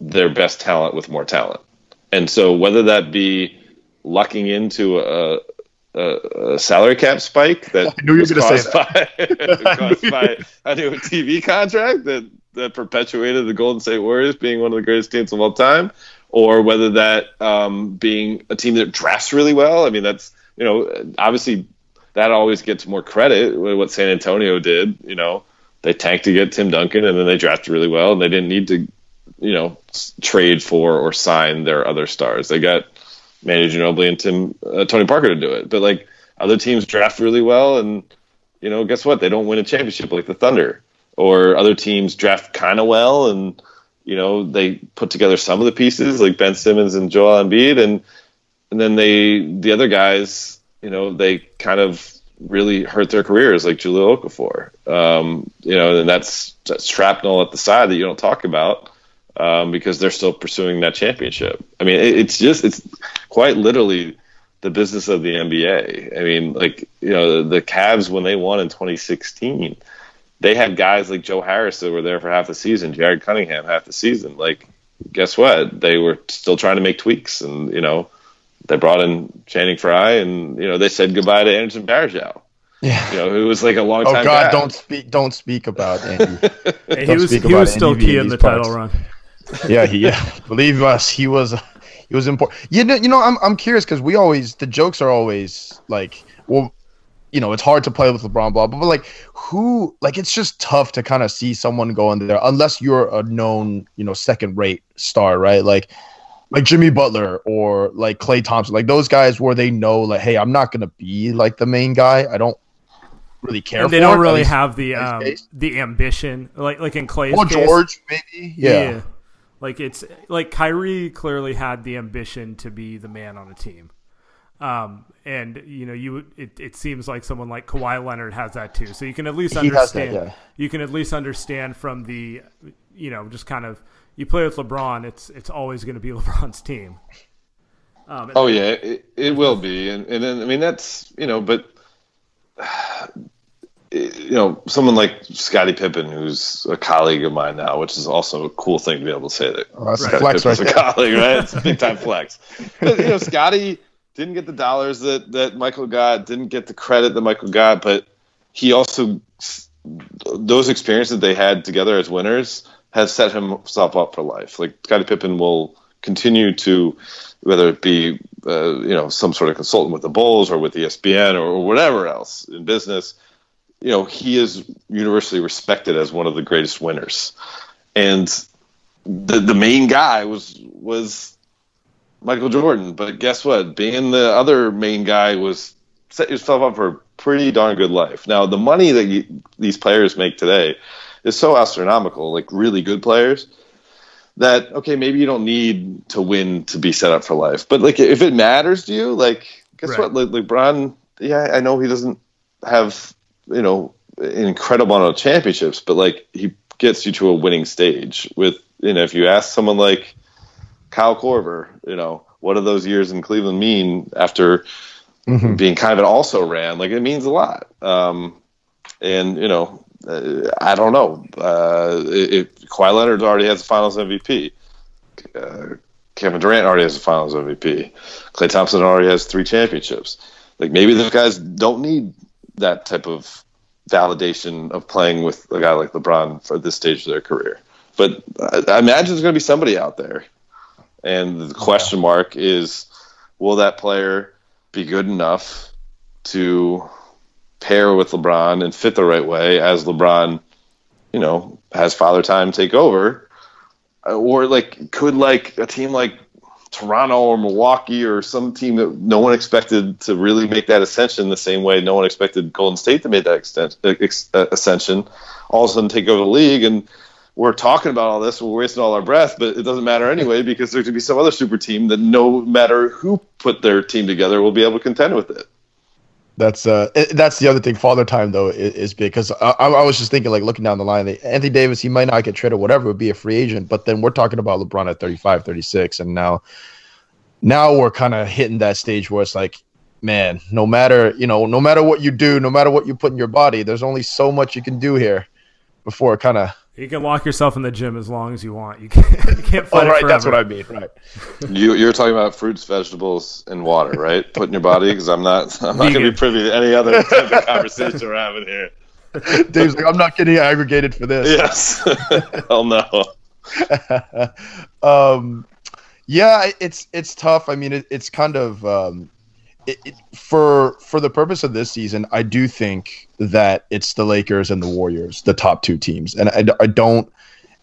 their best talent with more talent. And so whether that be lucking into a, a, a salary cap spike that I knew you were going to say that. By, caused by a new TV contract that that perpetuated the Golden State Warriors being one of the greatest teams of all time, or whether that um, being a team that drafts really well. I mean, that's you know obviously that always gets more credit. With what San Antonio did, you know, they tanked to get Tim Duncan, and then they drafted really well, and they didn't need to, you know, trade for or sign their other stars. They got Manu Ginobili and Tim uh, Tony Parker to do it. But like other teams draft really well, and you know, guess what? They don't win a championship like the Thunder. Or other teams draft kind of well, and you know they put together some of the pieces like Ben Simmons and Joel Embiid, and and then they the other guys, you know, they kind of really hurt their careers like Jahlil Okafor. Um, you know, and that's, that's shrapnel at the side that you don't talk about um, because they're still pursuing that championship. I mean, it, it's just it's quite literally the business of the NBA. I mean, like you know, the, the Cavs when they won in 2016, they had guys like Joe Harris that were there for half the season, Jared Cunningham half the season. Like, guess what? They were still trying to make tweaks, and you know, they brought in Channing Frye, and you know, they said goodbye to Anderson Varejao. Yeah, you know, it was like a long oh, time. Oh God, don't speak, don't speak about Andy. hey, he was he was still key in the parts. title run yeah, he yeah. Believe us, he was he was important. You know, you know, I'm I'm curious because we always the jokes are always like, well, you know, it's hard to play with LeBron, blah blah. But like, who like it's just tough to kind of see someone go in there unless you're a known, you know, second rate star, right? Like. Like Jimmy Butler or like Klay Thompson, like those guys where they know, like, hey, I'm not gonna be like the main guy. I don't really care. And they don't really have the um, the ambition, like like in Klay's. Or George, maybe. Yeah. yeah. Like it's like Kyrie clearly had the ambition to be the man on a team. Um, and you know, you it, it seems like someone like Kawhi Leonard has that too. So you can at least understand. That, yeah. You can at least understand from the, you know, just kind of you play with LeBron. It's it's always going to be LeBron's team. Um, oh yeah, it, it will be, and and then I mean that's you know, but you know, someone like Scottie Pippen, who's a colleague of mine now, which is also a cool thing to be able to say that oh, Scottie flex Pippen's right a colleague, right? It's a big time flex. But, you know, Scottie didn't get the dollars that that Michael got, didn't get the credit that Michael got, but he also those experiences they had together as winners has set himself up for life. Like Scottie Pippen will continue to, whether it be uh, you know some sort of consultant with the Bulls or with ESPN or whatever else in business you know, he is universally respected as one of the greatest winners. And the the main guy was was Michael Jordan, but guess what? Being the other main guy was set yourself up for a pretty darn good life. Now, the money that you, these players make today is so astronomical, like really good players, that okay, maybe you don't need to win to be set up for life. But like if it matters to you, like guess right. what? Like LeBron, yeah, I know he doesn't have you know, an incredible amount of championships, but like he gets you to a winning stage. With you know, if you ask someone like Kyle Korver, you know, what do those years in Cleveland mean after mm-hmm. being kind of an also ran? Like it means a lot. Um, and you know, uh, I don't know. Uh, if Kawhi Leonard already has the Finals MVP, uh, Kevin Durant already has a Finals MVP. Klay Thompson already has three championships. Like maybe those guys don't need that type of validation of playing with a guy like LeBron for this stage of their career. But I, I imagine there's going to be somebody out there, and the question mark is, will that player be good enough to pair with LeBron and fit the right way as LeBron, you know, has father time take over, or like could like a team like Toronto or Milwaukee or some team that no one expected to really make that ascension the same way no one expected Golden State to make that extent, uh, ascension, all of a sudden take over the league and we're talking about all this, we're wasting all our breath, but it doesn't matter anyway because there could be some other super team that no matter who put their team together will be able to contend with it. That's uh, that's the other thing. Father time though is, is big because I, I, was just thinking like looking down the line. Anthony Davis, he might not get traded, whatever, would be a free agent. But then we're talking about LeBron at 35, 36, and now, now we're kind of hitting that stage where it's like, man, no matter you know, no matter what you do, no matter what you put in your body, there's only so much you can do here before it kind of you can lock yourself in the gym as long as you want. You can't, you can't fight. oh, right, that's what I mean. Right. you you're talking about fruits, vegetables, and water, right? Put in your body because I'm not I'm not going to be privy to any other type of conversation we're having here. Dave's like, I'm not getting aggregated for this. Yes. Hell no. um, yeah, it's it's tough. I mean, it, it's kind of um, it, it, for for the purpose of this season, I do think that it's the Lakers and the Warriors, the top two teams, and I, I don't.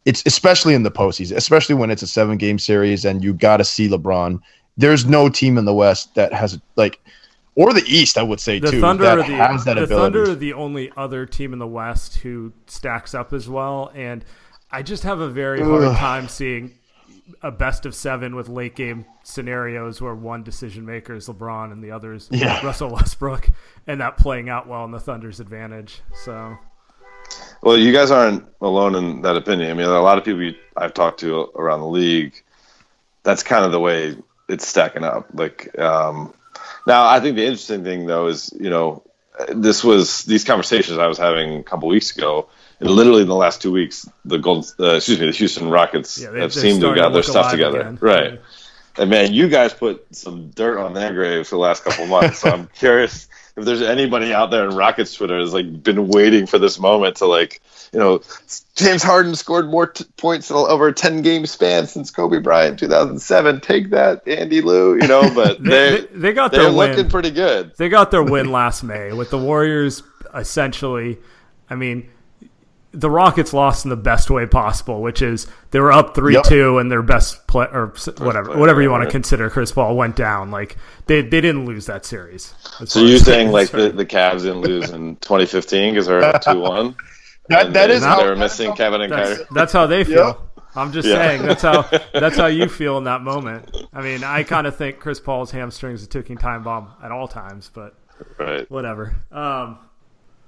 It's especially in the postseason, especially when it's a seven game series and you got to see LeBron. There's no team in the West that has like, or the East, I would say the too, Thunder that the, has that the ability. Thunder are the only other team in the West who stacks up as well, and I just have a very hard time seeing a best of seven with late game scenarios where one decision maker is LeBron and the other is yeah. Russell Westbrook, and that playing out well in the Thunder's advantage. So, well, you guys aren't alone in that opinion. I mean, a lot of people I've talked to around the league, that's kind of the way it's stacking up. Like, um, now I think the interesting thing though is you know this was these conversations I was having a couple weeks ago and literally in the last two weeks, the Golden, uh, excuse me, the Houston Rockets yeah, have seemed to have got their stuff together. Again. Right. And man, you guys put some dirt on their graves for the last couple months. so I'm curious if there's anybody out there in Rockets Twitter has like been waiting for this moment to like, you know, James Harden scored more t- points over a 10 game span since Kobe Bryant 2007. Take that, Andy Liu, you know, but they, they, they got they're their looking win. pretty good. They got their win last May with the Warriors essentially. I mean, the Rockets lost in the best way possible, which is they were up three yep. two, and their best play or whatever player, whatever you want to consider Chris Paul went down. Like they they didn't lose that series. So you're saying like the, the Cavs didn't lose in 2015 because they're up two one. That that is how they were missing Kevin and that's, Kyrie. That's how they feel. Yep. I'm just yeah. saying that's how that's how you feel in that moment. I mean, I kind of think Chris Paul's hamstrings a ticking time bomb at all times, but right. whatever. Um,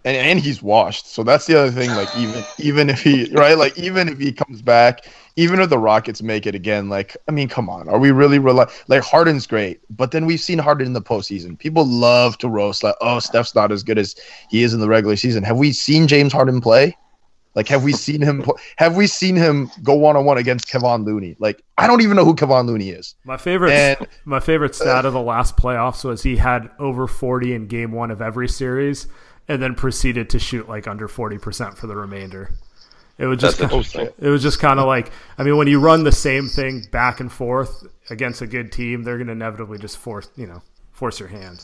and and he's washed. So that's the other thing. Like even even if he right, like even if he comes back, even if the Rockets make it again, like I mean, come on, are we really rely like Harden's great, but then we've seen Harden in the postseason. People love to roast like, oh, Steph's not as good as he is in the regular season. Have we seen James Harden play? Like, have we seen him? Have we seen him go one on one against Kevon Looney? Like, I don't even know who Kevon Looney is. My favorite, and, my favorite stat of the last playoffs was he had over forty in game one of every series and then proceeded to shoot like under 40% for the remainder. It was just kind of, it was just kind of like I mean when you run the same thing back and forth against a good team, they're going to inevitably just force you know force your hand.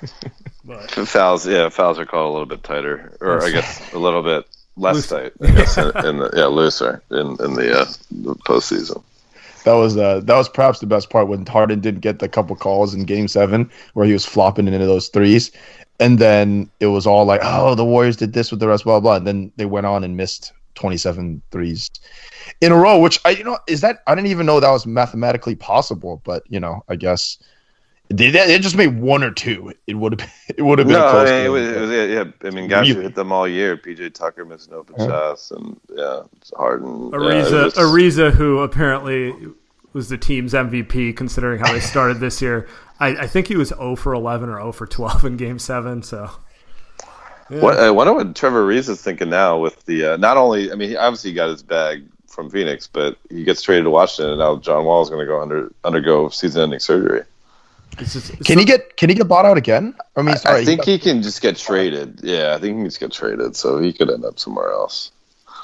but, fouls, yeah, fouls are called a little bit tighter, or I guess a little bit less Loose. tight. I guess in, in, the yeah looser in in the, uh, the postseason. That was uh, that was perhaps the best part when Harden didn't get the couple calls in Game Seven where he was flopping into those threes, and then it was all like, oh, the Warriors did this with the rest, blah blah. And then they went on and missed 27 threes in a row, which I you know is that I didn't even know that was mathematically possible, but you know I guess they, they just made one or two. It would have been, it would have been no, close. I mean, it was, it was, yeah, I mean, guys who hit them all year. PJ Tucker missing open huh? shots, and yeah, it's Harden. Ariza, yeah, was... Ariza, who apparently was the team's MVP, considering how they started this year. I, I, think he was 0 for 11 or 0 for 12 in Game Seven. So, yeah. what I wonder what Trevor Ariza is thinking now with the uh, not only I mean he obviously got his bag from Phoenix, but he gets traded to Washington, and now John Wall is going to go under undergo season-ending surgery. Just, can so, he get can he get bought out again? I mean, sorry, I, think he, got, he, can just get traded. Yeah, I think he can just get traded, so he could end up somewhere else.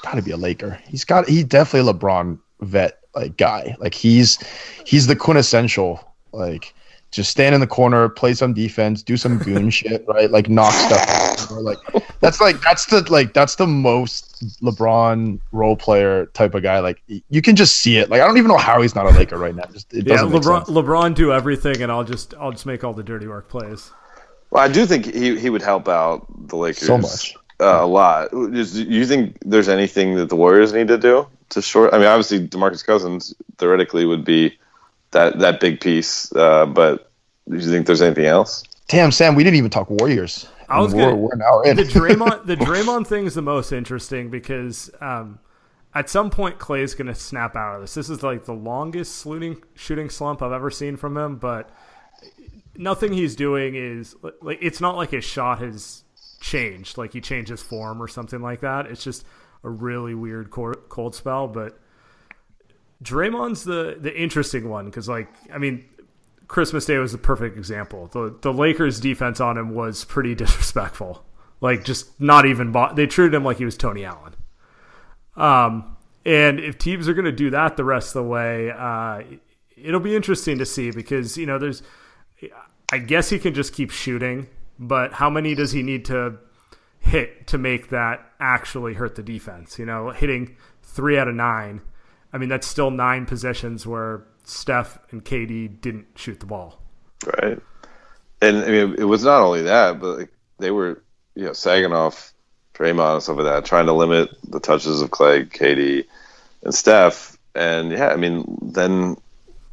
Got to be a Laker. He's got he's definitely a LeBron vet like guy. Like he's he's the quintessential like just stand in the corner, play some defense, do some goon shit, right? Like knock stuff. Or like that's like that's the like that's the most LeBron role player type of guy. Like you can just see it. Like I don't even know how he's not a Laker right now. Just it yeah, LeBron LeBron do everything, and I'll just I'll just make all the dirty work plays. Well, I do think he he would help out the Lakers so much. Uh, a lot. Do you think there's anything that the Warriors need to do to short? I mean, obviously, Demarcus Cousins theoretically would be that that big piece. Uh, but do you think there's anything else? Damn, Sam, we didn't even talk Warriors. I was gonna, we're, we're in. The Draymond the Draymond thing is the most interesting because um, at some point Klay's going to snap out of this. This is like the longest shooting shooting slump I've ever seen from him, but nothing he's doing is like it's not like his shot has changed, like he changed his form or something like that. It's just a really weird cold spell, but Draymond's the the interesting one because, like, I mean, Christmas Day was a perfect example. The the Lakers' defense on him was pretty disrespectful. Like, just not even bought. They treated him like he was Tony Allen. Um, and if teams are going to do that the rest of the way, uh, it'll be interesting to see because you know there's. I guess he can just keep shooting, but how many does he need to hit to make that actually hurt the defense? You know, hitting three out of nine I mean, that's still nine possessions where Steph and KD didn't shoot the ball. Right. And I mean, it was not only that, but like, they were, you know, sagging off Draymond and stuff like that, trying to limit the touches of Klay, KD, and Steph. And yeah, I mean, then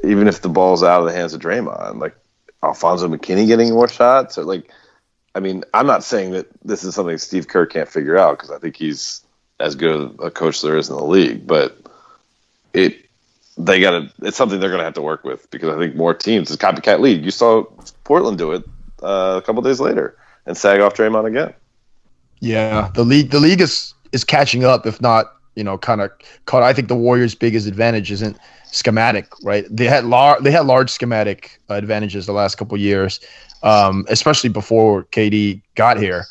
even if the ball's out of the hands of Draymond, like Alfonzo McKinnie getting more shots, or like, I mean, I'm not saying that this is something Steve Kerr can't figure out because I think he's as good a coach there is in the league, but it they got to. It's something they're going to have to work with because I think more teams. It's copycat league. You saw Portland do it uh, a couple days later and sag off Draymond again. Yeah, the league the league is is catching up, if not you know, kind of caught. I think the Warriors' biggest advantage isn't schematic, right? They had large they had large schematic advantages the last couple years, um, especially before KD got here.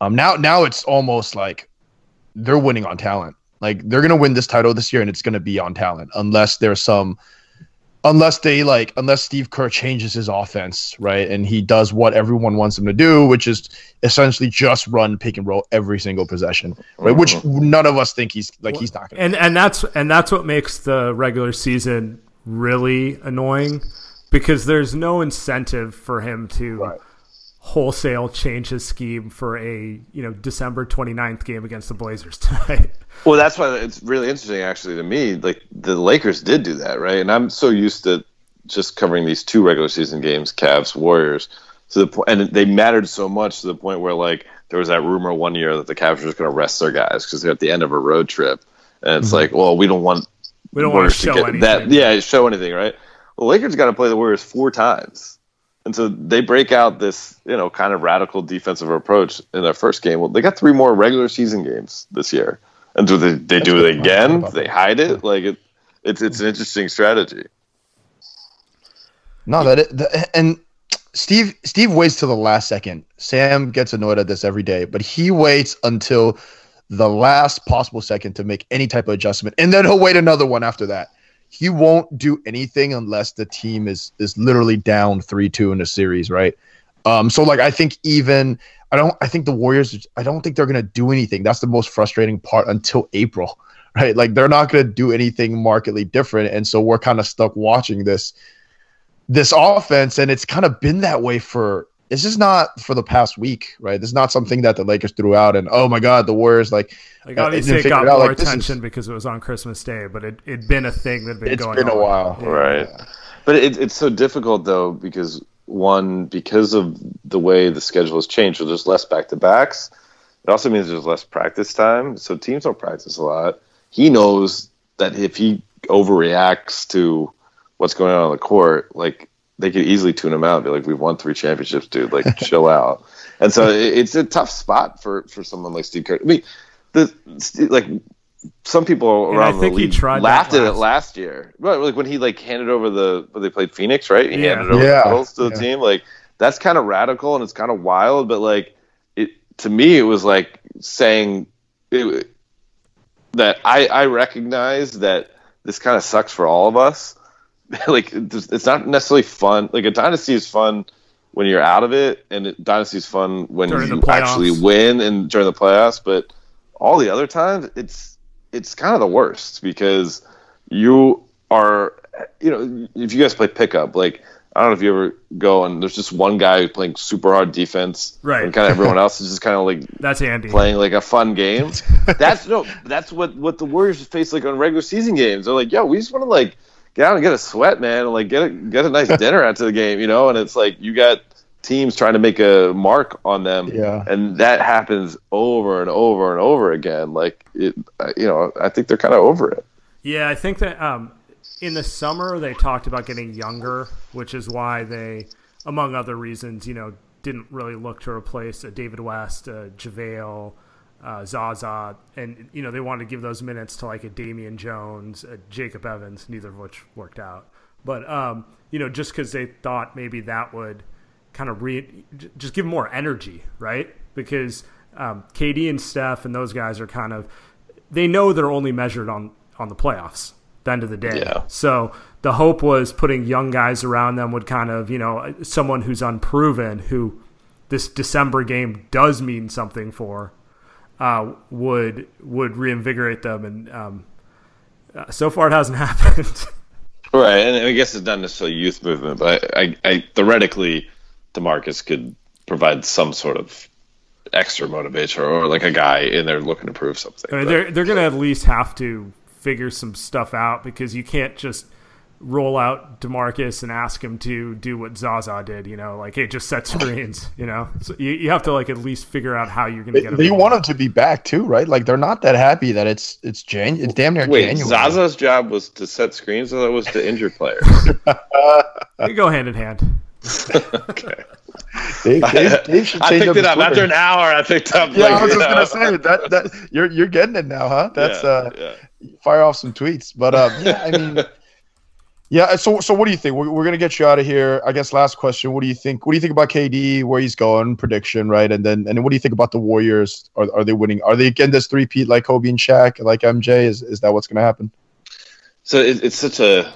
Um, now now it's almost like they're winning on talent. Like they're gonna win this title this year, and it's gonna be on talent, unless there's some, unless they like, unless Steve Kerr changes his offense, right, and he does what everyone wants him to do, which is essentially just run pick and roll every single possession, right? Which mm-hmm. none of us think he's like he's not gonna. And and that's and that's what makes the regular season really annoying because there's no incentive for him to. Right wholesale change his scheme for a you know December 29th game against the Blazers tonight. Well, that's why it's really interesting actually to me. Like the Lakers did do that, right? And I'm so used to just covering these two regular season games, Cavs, Warriors, to the point, and they mattered so much to the point where like there was that rumor one year that the Cavs were just going to rest their guys because they're at the end of a road trip, and it's mm-hmm. like, well, we don't want we don't want to show anything. that, yeah, show anything, right? Well, Lakers got to play the Warriors four times and so they break out this, you know, kind of radical defensive approach in their first game. Well, they got three more regular season games this year. And do they, they do it again? They hide it? Like it, it's it's an interesting strategy. No, that it, and Steve Steve waits till the last second. Sam gets annoyed at this every day, but he waits until the last possible second to make any type of adjustment, and then he'll wait another one after that he won't do anything unless the team is is literally down three two in a series, right? Um, so like I think even I don't I think the Warriors I don't think they're gonna do anything. That's the most frustrating part until April, right? Like they're not gonna do anything markedly different, and so we're kind of stuck watching this this offense, and it's kind of been that way for it's just not for the past week, right? This is not something that the Lakers threw out and oh my god, the Warriors like like obviously it got it more like, attention is, because it was on Christmas Day, but it it'd been a thing that had been it's going. It's been on. a while, yeah. right? But it, it's so difficult though because one because of the way the schedule has changed, so there's less back to backs. It also means there's less practice time, so teams don't practice a lot. He knows that if he overreacts to what's going on on the court, like they could easily tune him out and be like, "We've won three championships, dude. Like, chill out." And so it's a tough spot for for someone like Steve Kerr. I mean, the like some people And I around the think he league tried that laughed at it last- last year. Right, like when he like handed over the when they played Phoenix, right? He Yeah. handed over Yeah, the medals to the yeah. team. Like that's kind of radical and it's kind of wild, but like it to me, it was like saying it, that I I recognize that this kind of sucks for all of us. like it's not necessarily fun. Like a dynasty is fun when you're out of it, and it, dynasty is fun when During you actually win and during the playoffs. But all the other times, it's it's kind of the worst because you are, you know, if you guys play pickup, like I don't know if you ever go and there's just one guy playing super hard defense, Right. And kind of everyone else is just kind of like That's Andy. playing like a fun game. That's no, that's what what the Warriors face like on regular season games. They're like, yo, we just want to like get out and get a sweat, man, and like get a get a nice dinner after the game, you know. And it's like you got teams trying to make a mark on them, Yeah. and that happens over and over and over again. Like it, uh, you know, I think they're kind of over it. Yeah, I think that um, in the summer they talked about getting younger, which is why they, among other reasons, you know, didn't really look to replace a David West, a JaVale, uh, Zaza, and you know they wanted to give those minutes to like a Damian Jones, a Jacob Evans, neither of which worked out. But um, you know, just because they thought maybe that would kind of re- just give more energy, right? Because um, KD and Steph and those guys are kind of they know they're only measured on on the playoffs. The end of the day, Yeah. so the hope was putting young guys around them would kind of you know someone who's unproven who this December game does mean something for uh, would would reinvigorate them and um, uh, so far it hasn't happened. Right, and I guess it's not necessarily youth movement, but I, I, I theoretically, Demarcus could provide some sort of extra motivation, or, like a guy in there looking to prove something. I mean, they're they're gonna at least have to figure some stuff out because you can't just roll out Demarcus and ask him to do what Zaza did. You know, like hey, just set screens. You know, so you, you have to like at least figure out how you're gonna They, get him. they want him to be back too, right? Like they're not that happy that it's it's Jan. It's damn near Wait, January. Zaza's job was to set screens, or that was to injure players? They go hand in hand. okay, Dave, Dave, Dave I picked it up after an hour. I picked up. Yeah, like, I was just know, gonna say that that you're you're getting it now, huh? That's yeah, uh, yeah. fire off some tweets. But um, yeah, I mean, yeah. Uh, so so what do you think? We're, we're gonna get you out of here. I guess last question. What do you think? What do you think about KD? Where he's going? Prediction, right? And then and then what do you think about the Warriors? Are, are they winning? Are they again this three peat like Kobe and Shaq, like MJ? Is is that what's gonna happen? So it, it's such a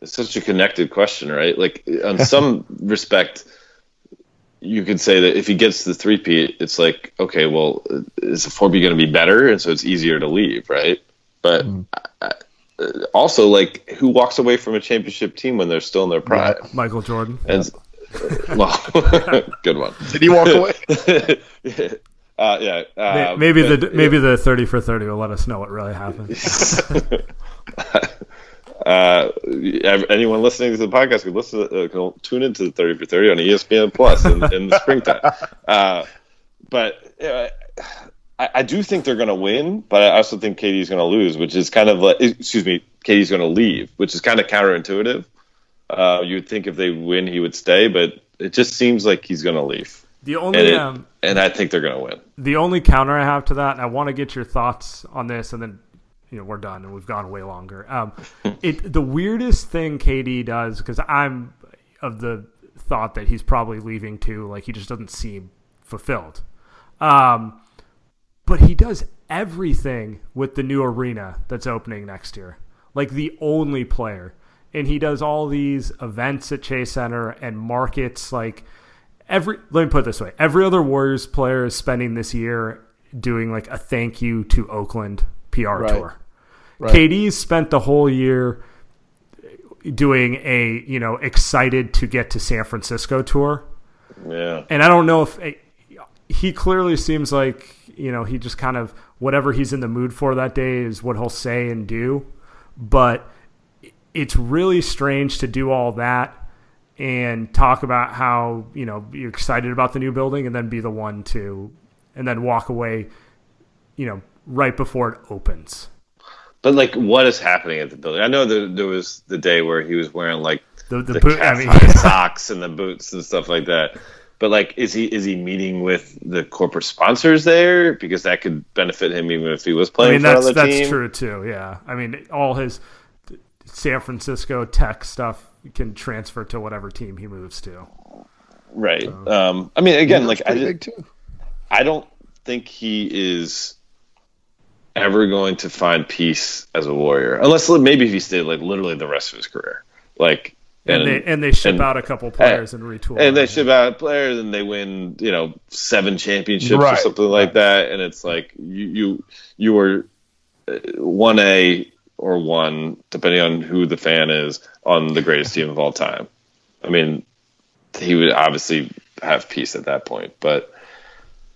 it's such a connected question, right? Like on some respect, you could say that if he gets the three peat, it's like okay, well, is the four peat going to be better, and so it's easier to leave, right? But mm-hmm. I- I- also, like, who walks away from a championship team when they're still in their prime? Michael Jordan. And well, good one. Did he walk away? uh, yeah, uh, maybe but- the maybe the thirty for thirty will let us know what really happened. uh, anyone listening to the podcast could listen, to, uh, can tune into the Thirty for Thirty on ESPN Plus in, in the springtime. Uh, but uh, I, I do think they're going to win, but I also think KD's going to lose, which is kind of like, excuse me, KD's going to leave, which is kind of counterintuitive. Uh, you would think if they win, he would stay, but it just seems like he's going to leave, The and, only it- um, and I think they're going to win. the only counter I have to that, and I want to get your thoughts on this, and then you know we're done, and we've gone way longer. Um, it the weirdest thing KD does because I'm of the thought that he's probably leaving too. Like he just doesn't seem fulfilled. Um, but he does everything with the new arena that's opening next year. Like the only player. And he does all these events at Chase Center and markets like every let me put it this way. Every other Warriors player is spending this year doing like a thank you to Oakland PR Right. tour. Right. KD's spent the whole year doing a, you know, excited to get to San Francisco tour Yeah. and I don't know if eh, he clearly seems like you know he just kind of whatever he's in the mood for that day is what he'll say and do, but it's really strange to do all that and talk about how you know you're excited about the new building and then be the one to and then walk away, you know, right before it opens. But like, what is happening at the building? I know that there was the day where he was wearing like The, the, the boot, I mean, socks and the boots and stuff like that. But like, is he is he meeting with the corporate sponsors there because that could benefit him even if he was playing? I mean, for that's another that's team? true too. Yeah, I mean, all his San Francisco tech stuff can transfer to whatever team he moves to. Right. Um, I mean, again, like I, Pretty big too. I don't think he is ever going to find peace as a warrior, unless maybe if he stayed like literally the rest of his career, like And, they and they ship and- out a couple eh, players and retool. and they ship out players and they win, you know, seven championships or something like that, and it's like you you you were uh, one A or one, depending on who the fan is, on the greatest team of all time. I mean, he would obviously have peace at that point, but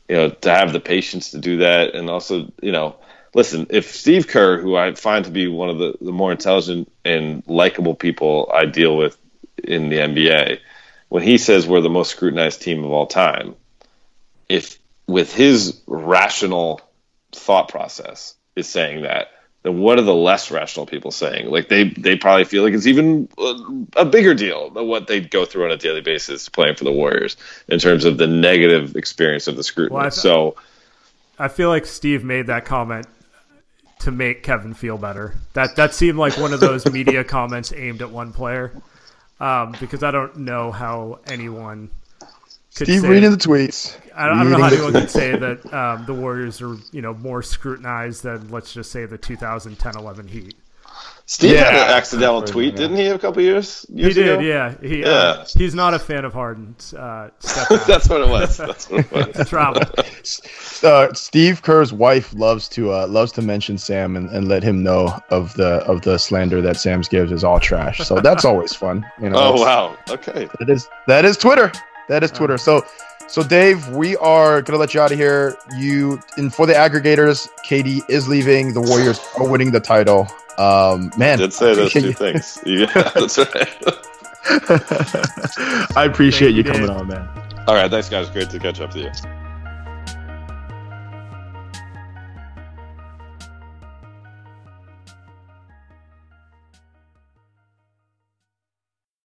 you know, to have the patience to do that, and also, you know, listen, if Steve Kerr, who I find to be one of the, the more intelligent and likable people I deal with in the NBA, when he says we're the most scrutinized team of all time, if with his rational thought process is saying that, then what are the less rational people saying? Like they they probably feel like it's even a, bigger deal than what they go through on a daily basis playing for the Warriors in terms of the negative experience of the scrutiny. Well, I- so I feel like Steve made that comment to make Kevin feel better. That that seemed like one of those media comments aimed at one player, um, because I don't know how anyone. Could Steve say, reading the tweets. I don't, I don't know how anyone could say that um, the Warriors are you know more scrutinized than let's just say the 2010-11 Heat. Steve had an accidental tweet, didn't he, a couple years He did, ago? yeah. He uh, Yeah. he's not a fan of Harden's uh, That's what it was. That's what it was. travel. uh, Steve Kerr's wife loves to uh, loves to mention Sam and, and let him know of the of the slander that Sam's gives is all trash. So that's always fun. You know, Oh wow. Okay. That is that is Twitter. That is Twitter. So so Dave, we are gonna let you out of here. You and for the aggregators, KD is leaving. The Warriors are winning the title. Um, man, Did say those appreciate two things. Yeah, that's right. I appreciate Thank you you, coming on, man. All right, thanks guys. Great to catch up to you.